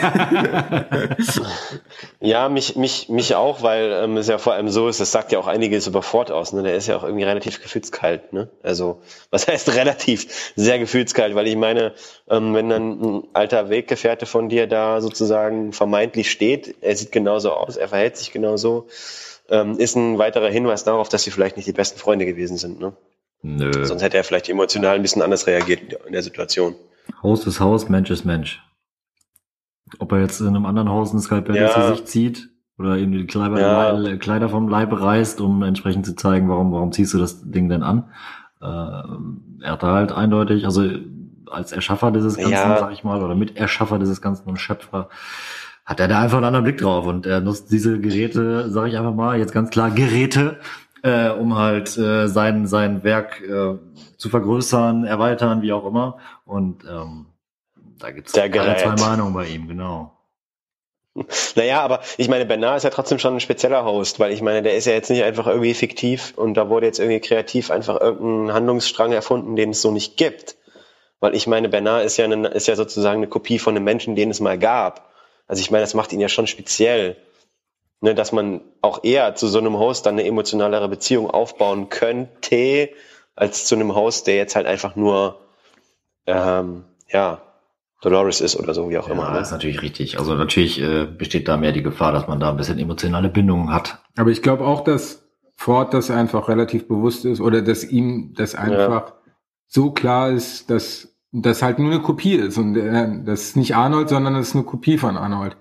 ja, mich, mich, mich auch, weil ähm, es ja vor allem so ist, das sagt ja auch einiges über Ford aus, ne? Der ist ja auch irgendwie relativ gefühlskalt, ne? Also, was [laughs] heißt relativ? Sehr gefühlskalt, weil ich meine, ähm, wenn dann ein alter Weggefährte von dir da sozusagen vermeintlich steht, er sieht genauso aus, er verhält sich genauso, ähm, ist ein weiterer Hinweis darauf, dass sie vielleicht nicht die besten Freunde gewesen sind, ne? Nö. Sonst hätte er vielleicht emotional ein bisschen anders reagiert in der Situation. Haus ist Haus, Mensch ist Mensch. Ob er jetzt in einem anderen Haus ein Skalpell Ja. zu sich zieht oder ihm die Kleider, Ja. Kleider vom Leibe reißt, um entsprechend zu zeigen, warum, warum ziehst du das Ding denn an? Äh, er hat da halt eindeutig, also als Erschaffer dieses Ganzen, Ja. sag ich mal, oder Miterschaffer dieses Ganzen und Schöpfer, hat er da einfach einen anderen Blick drauf und er nutzt diese Geräte, sage ich einfach mal, jetzt ganz klar Geräte, äh, um halt äh, sein sein Werk äh, zu vergrößern, erweitern, wie auch immer. Und ähm, da Der alle Gerät. zwei Meinungen bei ihm, genau. [laughs] Naja, aber ich meine, Bernard ist ja trotzdem schon ein spezieller Host, weil ich meine, der ist ja jetzt nicht einfach irgendwie fiktiv und da wurde jetzt irgendwie kreativ einfach irgendein Handlungsstrang erfunden, den es so nicht gibt. Weil ich meine, Bernard ist ja, eine, ist ja sozusagen eine Kopie von einem Menschen, den es mal gab. Also ich meine, das macht ihn ja schon speziell. Ne, dass man auch eher zu so einem Host dann eine emotionalere Beziehung aufbauen könnte, als zu einem Host, der jetzt halt einfach nur, ähm, ja, Dolores ist oder so, wie auch immer. Ja, Ne? ist natürlich richtig. Also natürlich äh, besteht da mehr die Gefahr, dass man da ein bisschen emotionale Bindungen hat. Aber ich glaube auch, dass Ford das einfach relativ bewusst ist oder dass ihm das einfach so klar ist, dass das halt nur eine Kopie ist und äh, das ist nicht Arnold, sondern das ist eine Kopie von Arnold.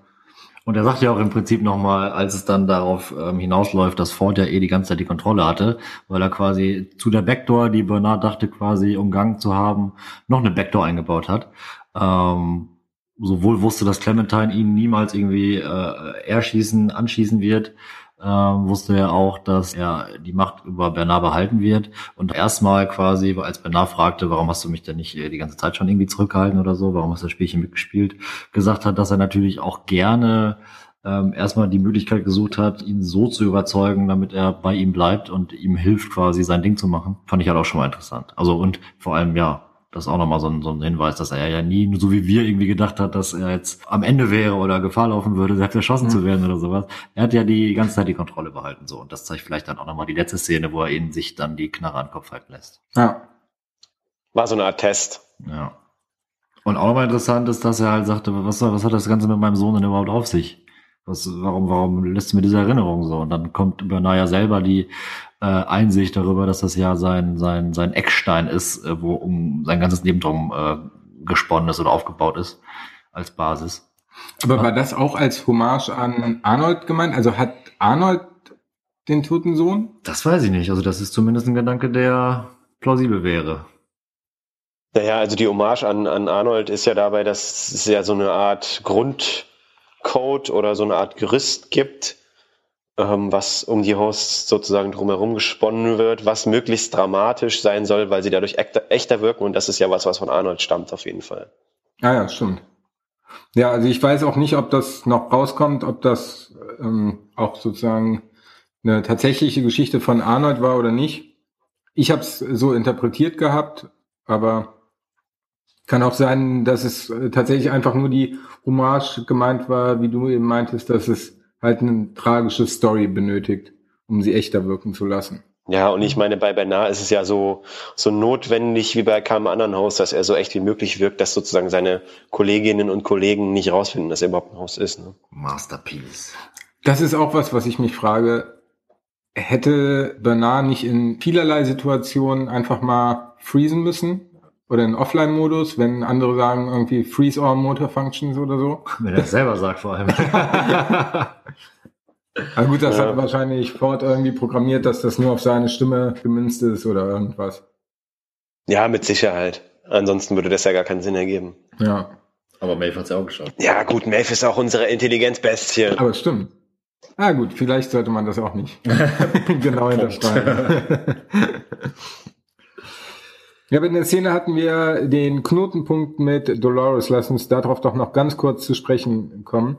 Und er sagt ja auch im Prinzip nochmal, als es dann darauf ähm, hinausläuft, dass Ford ja eh die ganze Zeit die Kontrolle hatte, weil er quasi zu der Backdoor, die Bernard dachte quasi umgangen zu haben, noch eine Backdoor eingebaut hat. Ähm, sowohl wusste, dass Clementine ihn niemals irgendwie äh, erschießen, anschießen wird, ähm, wusste er auch, dass er die Macht über Bernard behalten wird. Und erstmal quasi, als Bernard fragte, warum hast du mich denn nicht äh, die ganze Zeit schon irgendwie zurückgehalten oder so, warum hast du das Spielchen mitgespielt, gesagt hat, dass er natürlich auch gerne ähm, erstmal die Möglichkeit gesucht hat, ihn so zu überzeugen, damit er bei ihm bleibt und ihm hilft, quasi sein Ding zu machen. Fand ich halt auch schon mal interessant. Also und vor allem, ja, das ist auch nochmal so ein, so ein Hinweis, dass er ja nie, so wie wir irgendwie gedacht hat, dass er jetzt am Ende wäre oder Gefahr laufen würde, selbst erschossen zu werden oder sowas. Er hat ja die ganze Zeit die Kontrolle behalten so. Und das zeigt vielleicht dann auch nochmal die letzte Szene, wo er ihn sich dann die Knarre an den Kopf halten lässt. Ja. War so eine Art Test. Ja. Und auch nochmal interessant ist, dass er halt sagte, was, was hat das Ganze mit meinem Sohn denn überhaupt auf sich? Was, warum, warum lässt du mir diese Erinnerung so? Und dann kommt über Naya selber die äh, Einsicht darüber, dass das ja sein, sein, sein Eckstein ist, äh, wo um sein ganzes Leben drum äh, gesponnen ist oder aufgebaut ist als Basis. Aber war das auch als Hommage an Arnold gemeint? Also hat Arnold den toten Sohn? Das weiß ich nicht. Also das ist zumindest ein Gedanke, der plausibel wäre. Naja, also die Hommage an, an Arnold ist ja dabei, dass es ja so eine Art Grundcode oder so eine Art Gerüst gibt, ähm, was um die Hosts sozusagen drumherum gesponnen wird, was möglichst dramatisch sein soll, weil sie dadurch echter, echter wirken und das ist ja was, was von Arnold stammt auf jeden Fall. Ah ja, stimmt. Ja, also ich weiß auch nicht, ob das noch rauskommt, ob das ähm, auch sozusagen eine tatsächliche Geschichte von Arnold war oder nicht. Ich habe es so interpretiert gehabt, aber kann auch sein, dass es äh, tatsächlich einfach nur die Hommage gemeint war, wie du eben meintest, dass es halt eine tragische Story benötigt, um sie echter wirken zu lassen. Ja, und ich meine, bei Bernard ist es ja so, so notwendig wie bei keinem anderen Haus, dass er so echt wie möglich wirkt, dass sozusagen seine Kolleginnen und Kollegen nicht rausfinden, dass er überhaupt ein Haus ist. Ne? Masterpiece. Das ist auch was, was ich mich frage. Hätte Bernard nicht in vielerlei Situationen einfach mal freezen müssen? Oder in Offline-Modus, wenn andere sagen irgendwie Freeze all Motor Functions oder so? Wenn er es selber sagt vor allem. [laughs] Na gut, das Ja. hat wahrscheinlich Ford irgendwie programmiert, dass das nur auf seine Stimme gemünzt ist oder irgendwas. Ja, mit Sicherheit. Ansonsten würde das ja gar keinen Sinn ergeben. Ja, Aber Maeve hat's ja auch geschafft. Ja, gut, Maeve ist auch unsere Intelligenzbestie. aber es stimmt. Ah gut, vielleicht sollte man das auch nicht [laughs] [laughs] genau hinterfragen. Ja, aber in der Szene hatten wir den Knotenpunkt mit Dolores. Lass uns darauf doch noch ganz kurz zu sprechen kommen.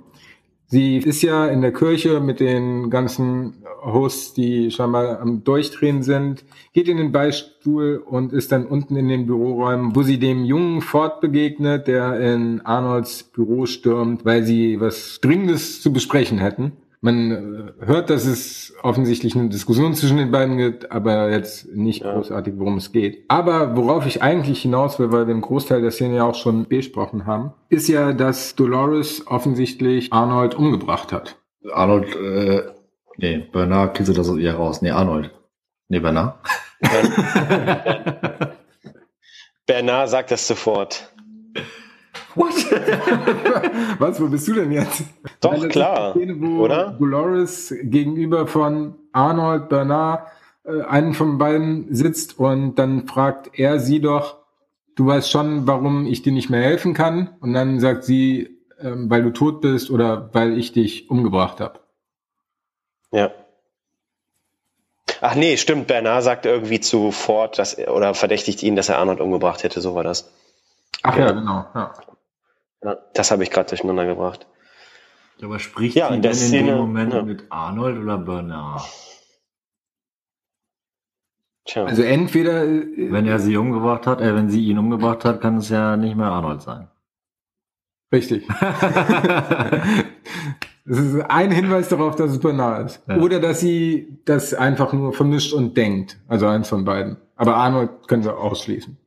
Sie ist ja in der Kirche mit den ganzen Hosts, die scheinbar am Durchdrehen sind, geht in den Beistuhl und ist dann unten in den Büroräumen, wo sie dem jungen Ford begegnet, der in Arnolds Büro stürmt, weil sie was Dringendes zu besprechen hätten. Man hört, dass es offensichtlich eine Diskussion zwischen den beiden gibt, aber jetzt nicht Ja. großartig, worum es geht. Aber worauf ich eigentlich hinaus will, weil wir im Großteil der Szene ja auch schon besprochen haben, ist ja, dass Dolores offensichtlich Arnold umgebracht hat. Arnold, äh, nee, Bernard kitzelt das aus ihr raus. Nee, Arnold. Nee, Bernard. [laughs] Bernard sagt das sofort. What? [laughs] Was, wo bist du denn jetzt? Doch, Weil das ist klar, die Szene, wo oder? Dolores gegenüber von Arnold Bernard äh, einen von beiden sitzt und dann fragt er sie doch, du weißt schon, warum ich dir nicht mehr helfen kann. Und dann sagt sie, ähm, weil du tot bist oder weil ich dich umgebracht habe. Ja. Ach nee, stimmt. Bernard sagt irgendwie zu Ford, dass er, oder verdächtigt ihn, dass er Arnold umgebracht hätte. So war das. Ach Ja. ja, genau. Ja. Ja, das habe ich gerade durcheinander gebracht. Aber spricht Ja, sie in der denn in Szene- dem Moment ja. mit Arnold oder Bernard? Tja. Also entweder äh, Wenn er sie umgebracht hat, äh, wenn sie ihn umgebracht hat, kann es ja nicht mehr Arnold sein. Richtig. [laughs] Es ist ein Hinweis darauf, dass es Bernard ist. Ja. Oder dass sie das einfach nur vermischt und denkt. Also eins von beiden. Aber Arnold können wir ausschließen.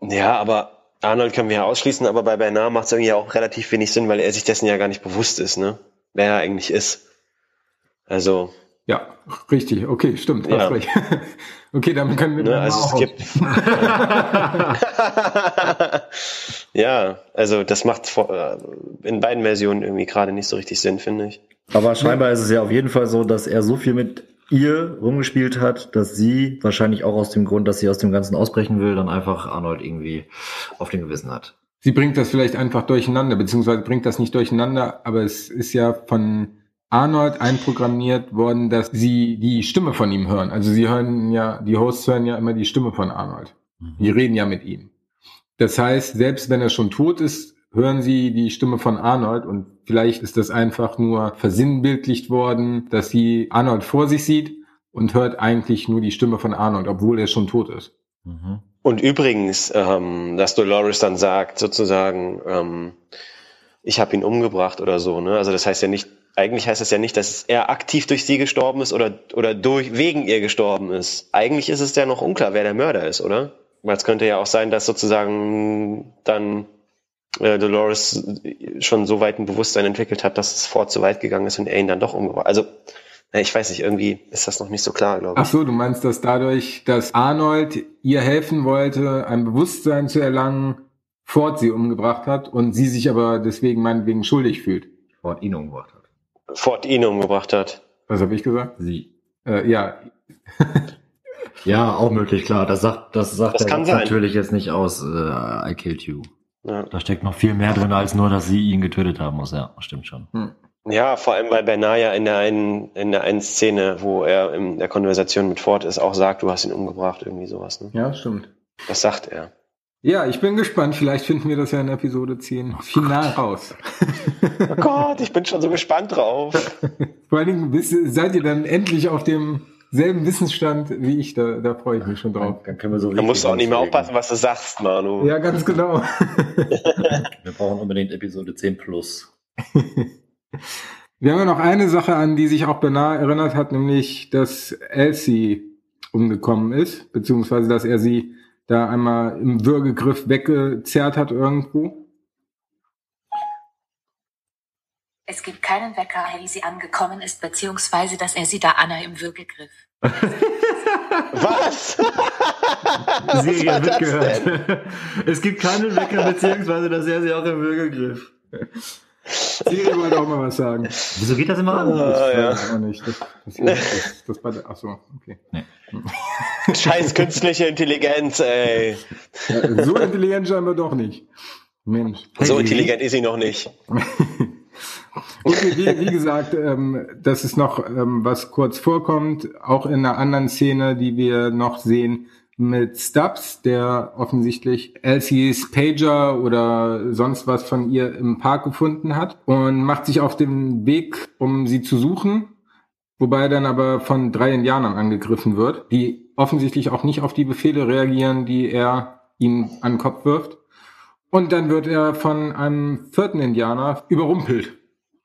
Ja, aber Arnold können wir ja ausschließen, aber bei Bernard macht es irgendwie auch relativ wenig Sinn, weil er sich dessen ja gar nicht bewusst ist, ne? Wer er eigentlich ist. Also, Ja, richtig. Okay, stimmt. Ja. Recht. [laughs] Okay, damit können wir ne, dann also auch es gibt. [laughs] ja, also das macht äh, in beiden Versionen irgendwie gerade nicht so richtig Sinn, finde ich. Aber scheinbar ist es ja auf jeden Fall so, dass er so viel mit ihr rumgespielt hat, dass sie wahrscheinlich auch aus dem Grund, dass sie aus dem Ganzen ausbrechen will, dann einfach Arnold irgendwie auf dem Gewissen hat. Sie bringt das vielleicht einfach durcheinander, beziehungsweise bringt das nicht durcheinander, aber es ist ja von Arnold einprogrammiert worden, dass sie die Stimme von ihm hören. Also sie hören ja, die Hosts hören ja immer die Stimme von Arnold. Die reden ja mit ihm. Das heißt, selbst wenn er schon tot ist, hören sie die Stimme von Arnold und vielleicht ist das einfach nur versinnbildlicht worden, dass sie Arnold vor sich sieht und hört eigentlich nur die Stimme von Arnold, obwohl er schon tot ist. Mhm. Und übrigens, ähm, dass Dolores dann sagt, sozusagen, ähm, ich habe ihn umgebracht oder so, ne? Also das heißt ja nicht, eigentlich heißt das ja nicht, dass er aktiv durch sie gestorben ist oder, oder durch, wegen ihr gestorben ist. Eigentlich ist es ja noch unklar, wer der Mörder ist, oder? Weil es könnte ja auch sein, dass sozusagen dann äh, Dolores schon so weit ein Bewusstsein entwickelt hat, dass es fort zu weit gegangen ist und er ihn dann doch umgebracht. Also, ich weiß nicht, irgendwie ist das noch nicht so klar, glaube Ach ich. so, du meinst, dass dadurch, dass Arnold ihr helfen wollte, ein Bewusstsein zu erlangen, Ford sie umgebracht hat und sie sich aber deswegen meinetwegen schuldig fühlt. Ford ihn umgebracht hat. Ford ihn umgebracht hat. Was habe ich gesagt? Sie. Äh, ja, [laughs] Ja, auch möglich, klar. Das sagt, das sagt Das er kann jetzt sein. natürlich jetzt nicht aus, äh, I killed you. Ja. Da steckt noch viel mehr drin, als nur, dass sie ihn getötet haben muss. Ja, stimmt schon. Ja, vor allem, weil Bernard ja in der einen, in der einen Szene, wo er in der Konversation mit Ford ist, auch sagt, du hast ihn umgebracht, irgendwie sowas. Ne? ja, stimmt. Das sagt er. Ja, ich bin gespannt. Vielleicht finden wir das ja in Episode 10 final raus. Oh Gott, ich bin schon so gespannt drauf. [laughs] Vor allen Dingen seid ihr dann endlich auf dem selben Wissensstand wie ich. Da, da freue ich mich schon drauf. Dann können wir so Da musst du auch nicht mehr aufpassen, was du sagst, Manu. Ja, ganz genau. [laughs] Wir brauchen unbedingt Episode 10 plus. [laughs] Wir haben ja noch eine Sache, an die sich auch Bernard erinnert hat, nämlich, dass Elsie umgekommen ist, beziehungsweise, dass er sie da einmal im Würgegriff weggezerrt hat irgendwo. Es gibt keinen Wecker, wie sie angekommen ist, beziehungsweise dass er sie da Anna im Würgegriff. [laughs] Was? [laughs] Sie war hat das mitgehört. [laughs] Es gibt keinen Wecker, beziehungsweise dass er sie auch im Würgegriff. Siri wollte auch mal was sagen. Wieso geht das immer an? Ah, ja. Weiß auch nicht. Das, das, das, das war der, ach so, okay. Scheiß künstliche Intelligenz, ey. Ja, so intelligent scheinbar doch nicht. Mensch. So intelligent ist sie noch nicht. Okay, wie, wie gesagt, ähm, das ist noch, ähm, was kurz vorkommt, auch in einer anderen Szene, die wir noch sehen mit Stubbs, der offensichtlich Elsies Pager oder sonst was von ihr im Park gefunden hat und macht sich auf den Weg, um sie zu suchen, wobei er dann aber von drei Indianern angegriffen wird, die offensichtlich auch nicht auf die Befehle reagieren, die er ihm an den Kopf wirft. Und dann wird er von einem vierten Indianer überrumpelt.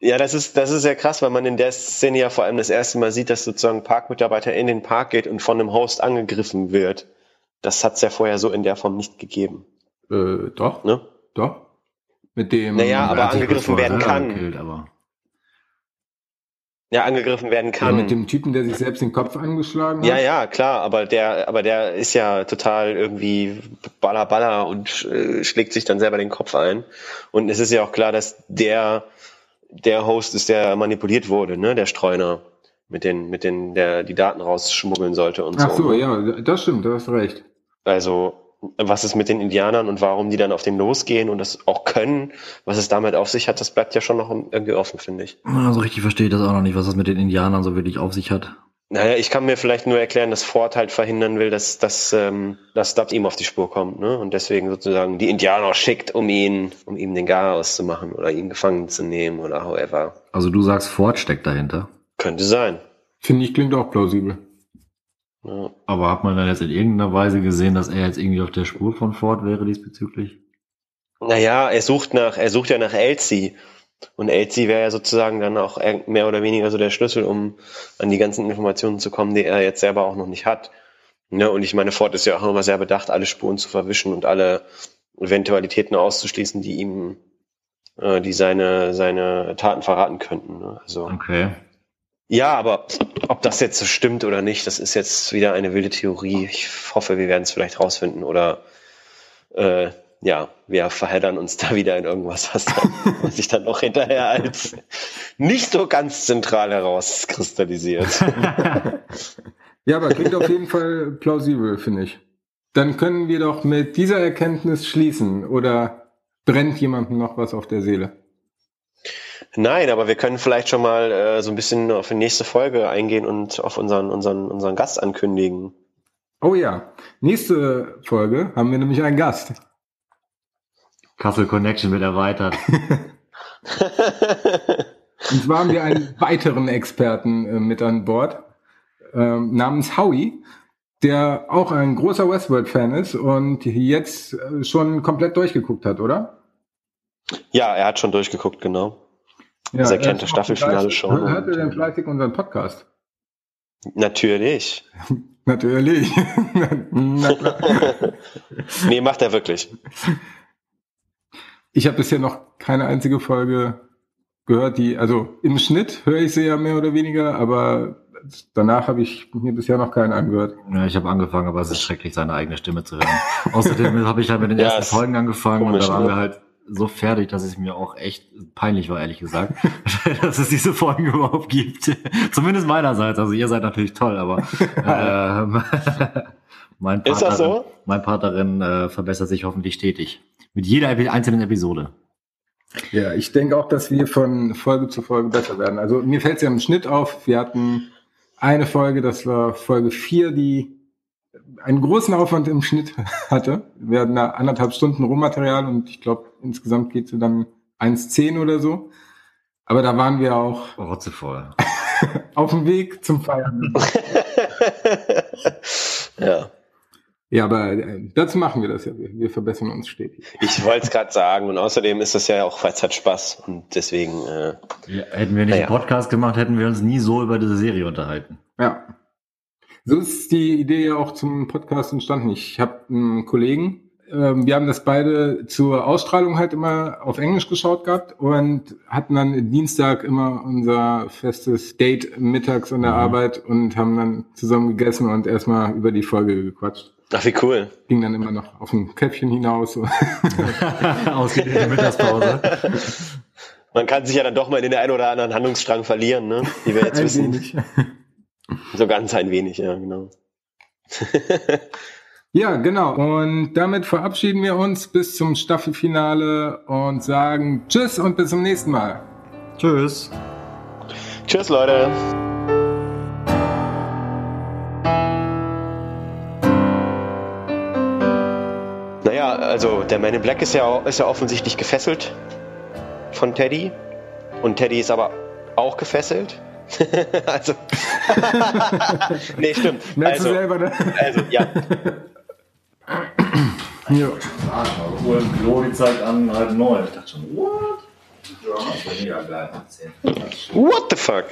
Ja, das ist, das ist ja krass, weil man in der Szene ja vor allem das erste Mal sieht, dass sozusagen ein Parkmitarbeiter in den Park geht und von einem Host angegriffen wird. Das hat's ja vorher so in der Form nicht gegeben. Äh, doch, Ne? doch. Mit dem. Naja, aber Er angegriffen werden kann. gekillt, aber ja, angegriffen werden Ja, kann. mit dem Typen, der sich selbst den Kopf angeschlagen hat. Ja, ja, klar, aber der, aber der ist ja total irgendwie baller baller und äh, schlägt sich dann selber den Kopf ein. Und es ist ja auch klar, dass der der Host ist, der manipuliert wurde, ne, der Streuner, mit den, mit den, der die Daten rausschmuggeln sollte und Ach so. so, ja, das stimmt, du hast recht. Also, was ist mit den Indianern und warum die dann auf den losgehen und das auch können, was es damit auf sich hat, das bleibt ja schon noch irgendwie offen, finde ich. Also richtig verstehe ich das auch noch nicht, was das mit den Indianern so wirklich auf sich hat. Naja, ich kann mir vielleicht nur erklären, dass Ford halt verhindern will, dass, dass, ähm, dass Stubbs ihm auf die Spur kommt, ne? Und deswegen sozusagen die Indianer schickt, um ihn, um ihm den Garaus zu machen oder ihn gefangen zu nehmen oder however. Also du sagst, Ford steckt dahinter. Könnte sein. Finde ich, klingt auch plausibel. Ja. Aber hat man dann jetzt in irgendeiner Weise gesehen, dass er jetzt irgendwie auf der Spur von Ford wäre diesbezüglich? Naja, er sucht nach, er sucht ja nach Elsie. Und Elsie wäre ja sozusagen dann auch mehr oder weniger so der Schlüssel, um an die ganzen Informationen zu kommen, die er jetzt selber auch noch nicht hat. Ne? Und ich meine, Ford ist ja auch immer sehr bedacht, alle Spuren zu verwischen und alle Eventualitäten auszuschließen, die ihm, äh, die seine, seine Taten verraten könnten. Ne? Also, Okay. ja, aber ob das jetzt so stimmt oder nicht, das ist jetzt wieder eine wilde Theorie. Ich hoffe, wir werden es vielleicht rausfinden oder äh, ja, wir verheddern uns da wieder in irgendwas, was, dann, was sich dann noch hinterher als nicht so ganz zentral herauskristallisiert. [laughs] Ja, aber klingt auf jeden Fall plausibel, finde ich. Dann können wir doch mit dieser Erkenntnis schließen. Oder brennt jemandem noch was auf der Seele? Nein, aber wir können vielleicht schon mal äh, so ein bisschen auf die nächste Folge eingehen und auf unseren, unseren, unseren Gast ankündigen. Oh ja, nächste Folge haben wir nämlich einen Gast. Castle Connection wird erweitert. [laughs] Und zwar haben wir einen weiteren Experten äh, mit an Bord, ähm, namens Howie, der auch ein großer Westworld-Fan ist und jetzt äh, schon komplett durchgeguckt hat, oder? Ja, er hat schon durchgeguckt, genau. Ja, Also er er das Staffelfinale schon Hört er denn fleißig unseren Podcast? Natürlich. [laughs] Natürlich. [laughs] Na. Nee, macht er wirklich. Ich habe bisher noch keine einzige Folge gehört, die, also im Schnitt höre ich sie ja mehr oder weniger, aber danach habe ich mir bisher noch keinen angehört. Ja, ich habe angefangen, aber es ist schrecklich, seine eigene Stimme zu hören. [laughs] Außerdem habe ich halt mit den Ja, ersten Folgen angefangen komisch, und da waren ne? wir halt so fertig, dass es mir auch echt peinlich war, ehrlich gesagt, [laughs] dass es diese Folgen überhaupt gibt. [laughs] Zumindest meinerseits. Also ihr seid natürlich toll, aber ähm, mein Part Ist das darin, so? mein Part darin äh, verbessert sich hoffentlich stetig. Mit jeder einzelnen Episode. Ja, ich denke auch, dass wir von Folge zu Folge besser werden. Also mir fällt es ja im Schnitt auf, wir hatten eine Folge, das war Folge 4, die einen großen Aufwand im Schnitt [laughs] hatte. Wir hatten da anderthalb Stunden Rohmaterial und ich glaube, insgesamt geht sie dann 1,10 oder so. Aber da waren wir auch Rotzevoll. [laughs] auf dem Weg zum Feiern. [laughs] Ja. Ja, aber äh, dazu machen wir das ja. Wir, verbessern uns stetig. Ich wollte es gerade sagen und außerdem ist das ja auch, weil es hat Spaß und deswegen, äh, Ja, hätten wir nicht Naja. einen Podcast gemacht, hätten wir uns nie so über diese Serie unterhalten. Ja. So ist die Idee ja auch zum Podcast entstanden. Ich habe einen Kollegen, ähm, wir haben das beide zur Ausstrahlung halt immer auf Englisch geschaut gehabt und hatten dann Dienstag immer unser festes Date mittags an der Mhm. Arbeit und haben dann zusammen gegessen und erstmal über die Folge gequatscht. Ach wie cool. Ging dann immer noch auf ein Käffchen hinaus. [laughs] Ausgedehnte Mittagspause. Man kann sich ja dann doch mal in den einen oder anderen Handlungsstrang verlieren, ne? Wie wir jetzt Ein wissen. wenig. [laughs] So ganz ein wenig, ja, genau. [laughs] Ja, genau. Und damit verabschieden wir uns bis zum Staffelfinale und sagen Tschüss und bis zum nächsten Mal. Tschüss. Tschüss, Leute. Also der Man in Black ist ja, ist ja offensichtlich gefesselt von Teddy. Und Teddy ist aber auch gefesselt. [laughs] also. [laughs] nee, stimmt. Merkst du Also, selber, ne? also, ja. [clears throat] Ja. Uhr im Klo, die zeigt an halb neun. Ich dachte schon, what? Ja, mega geil. What the fuck?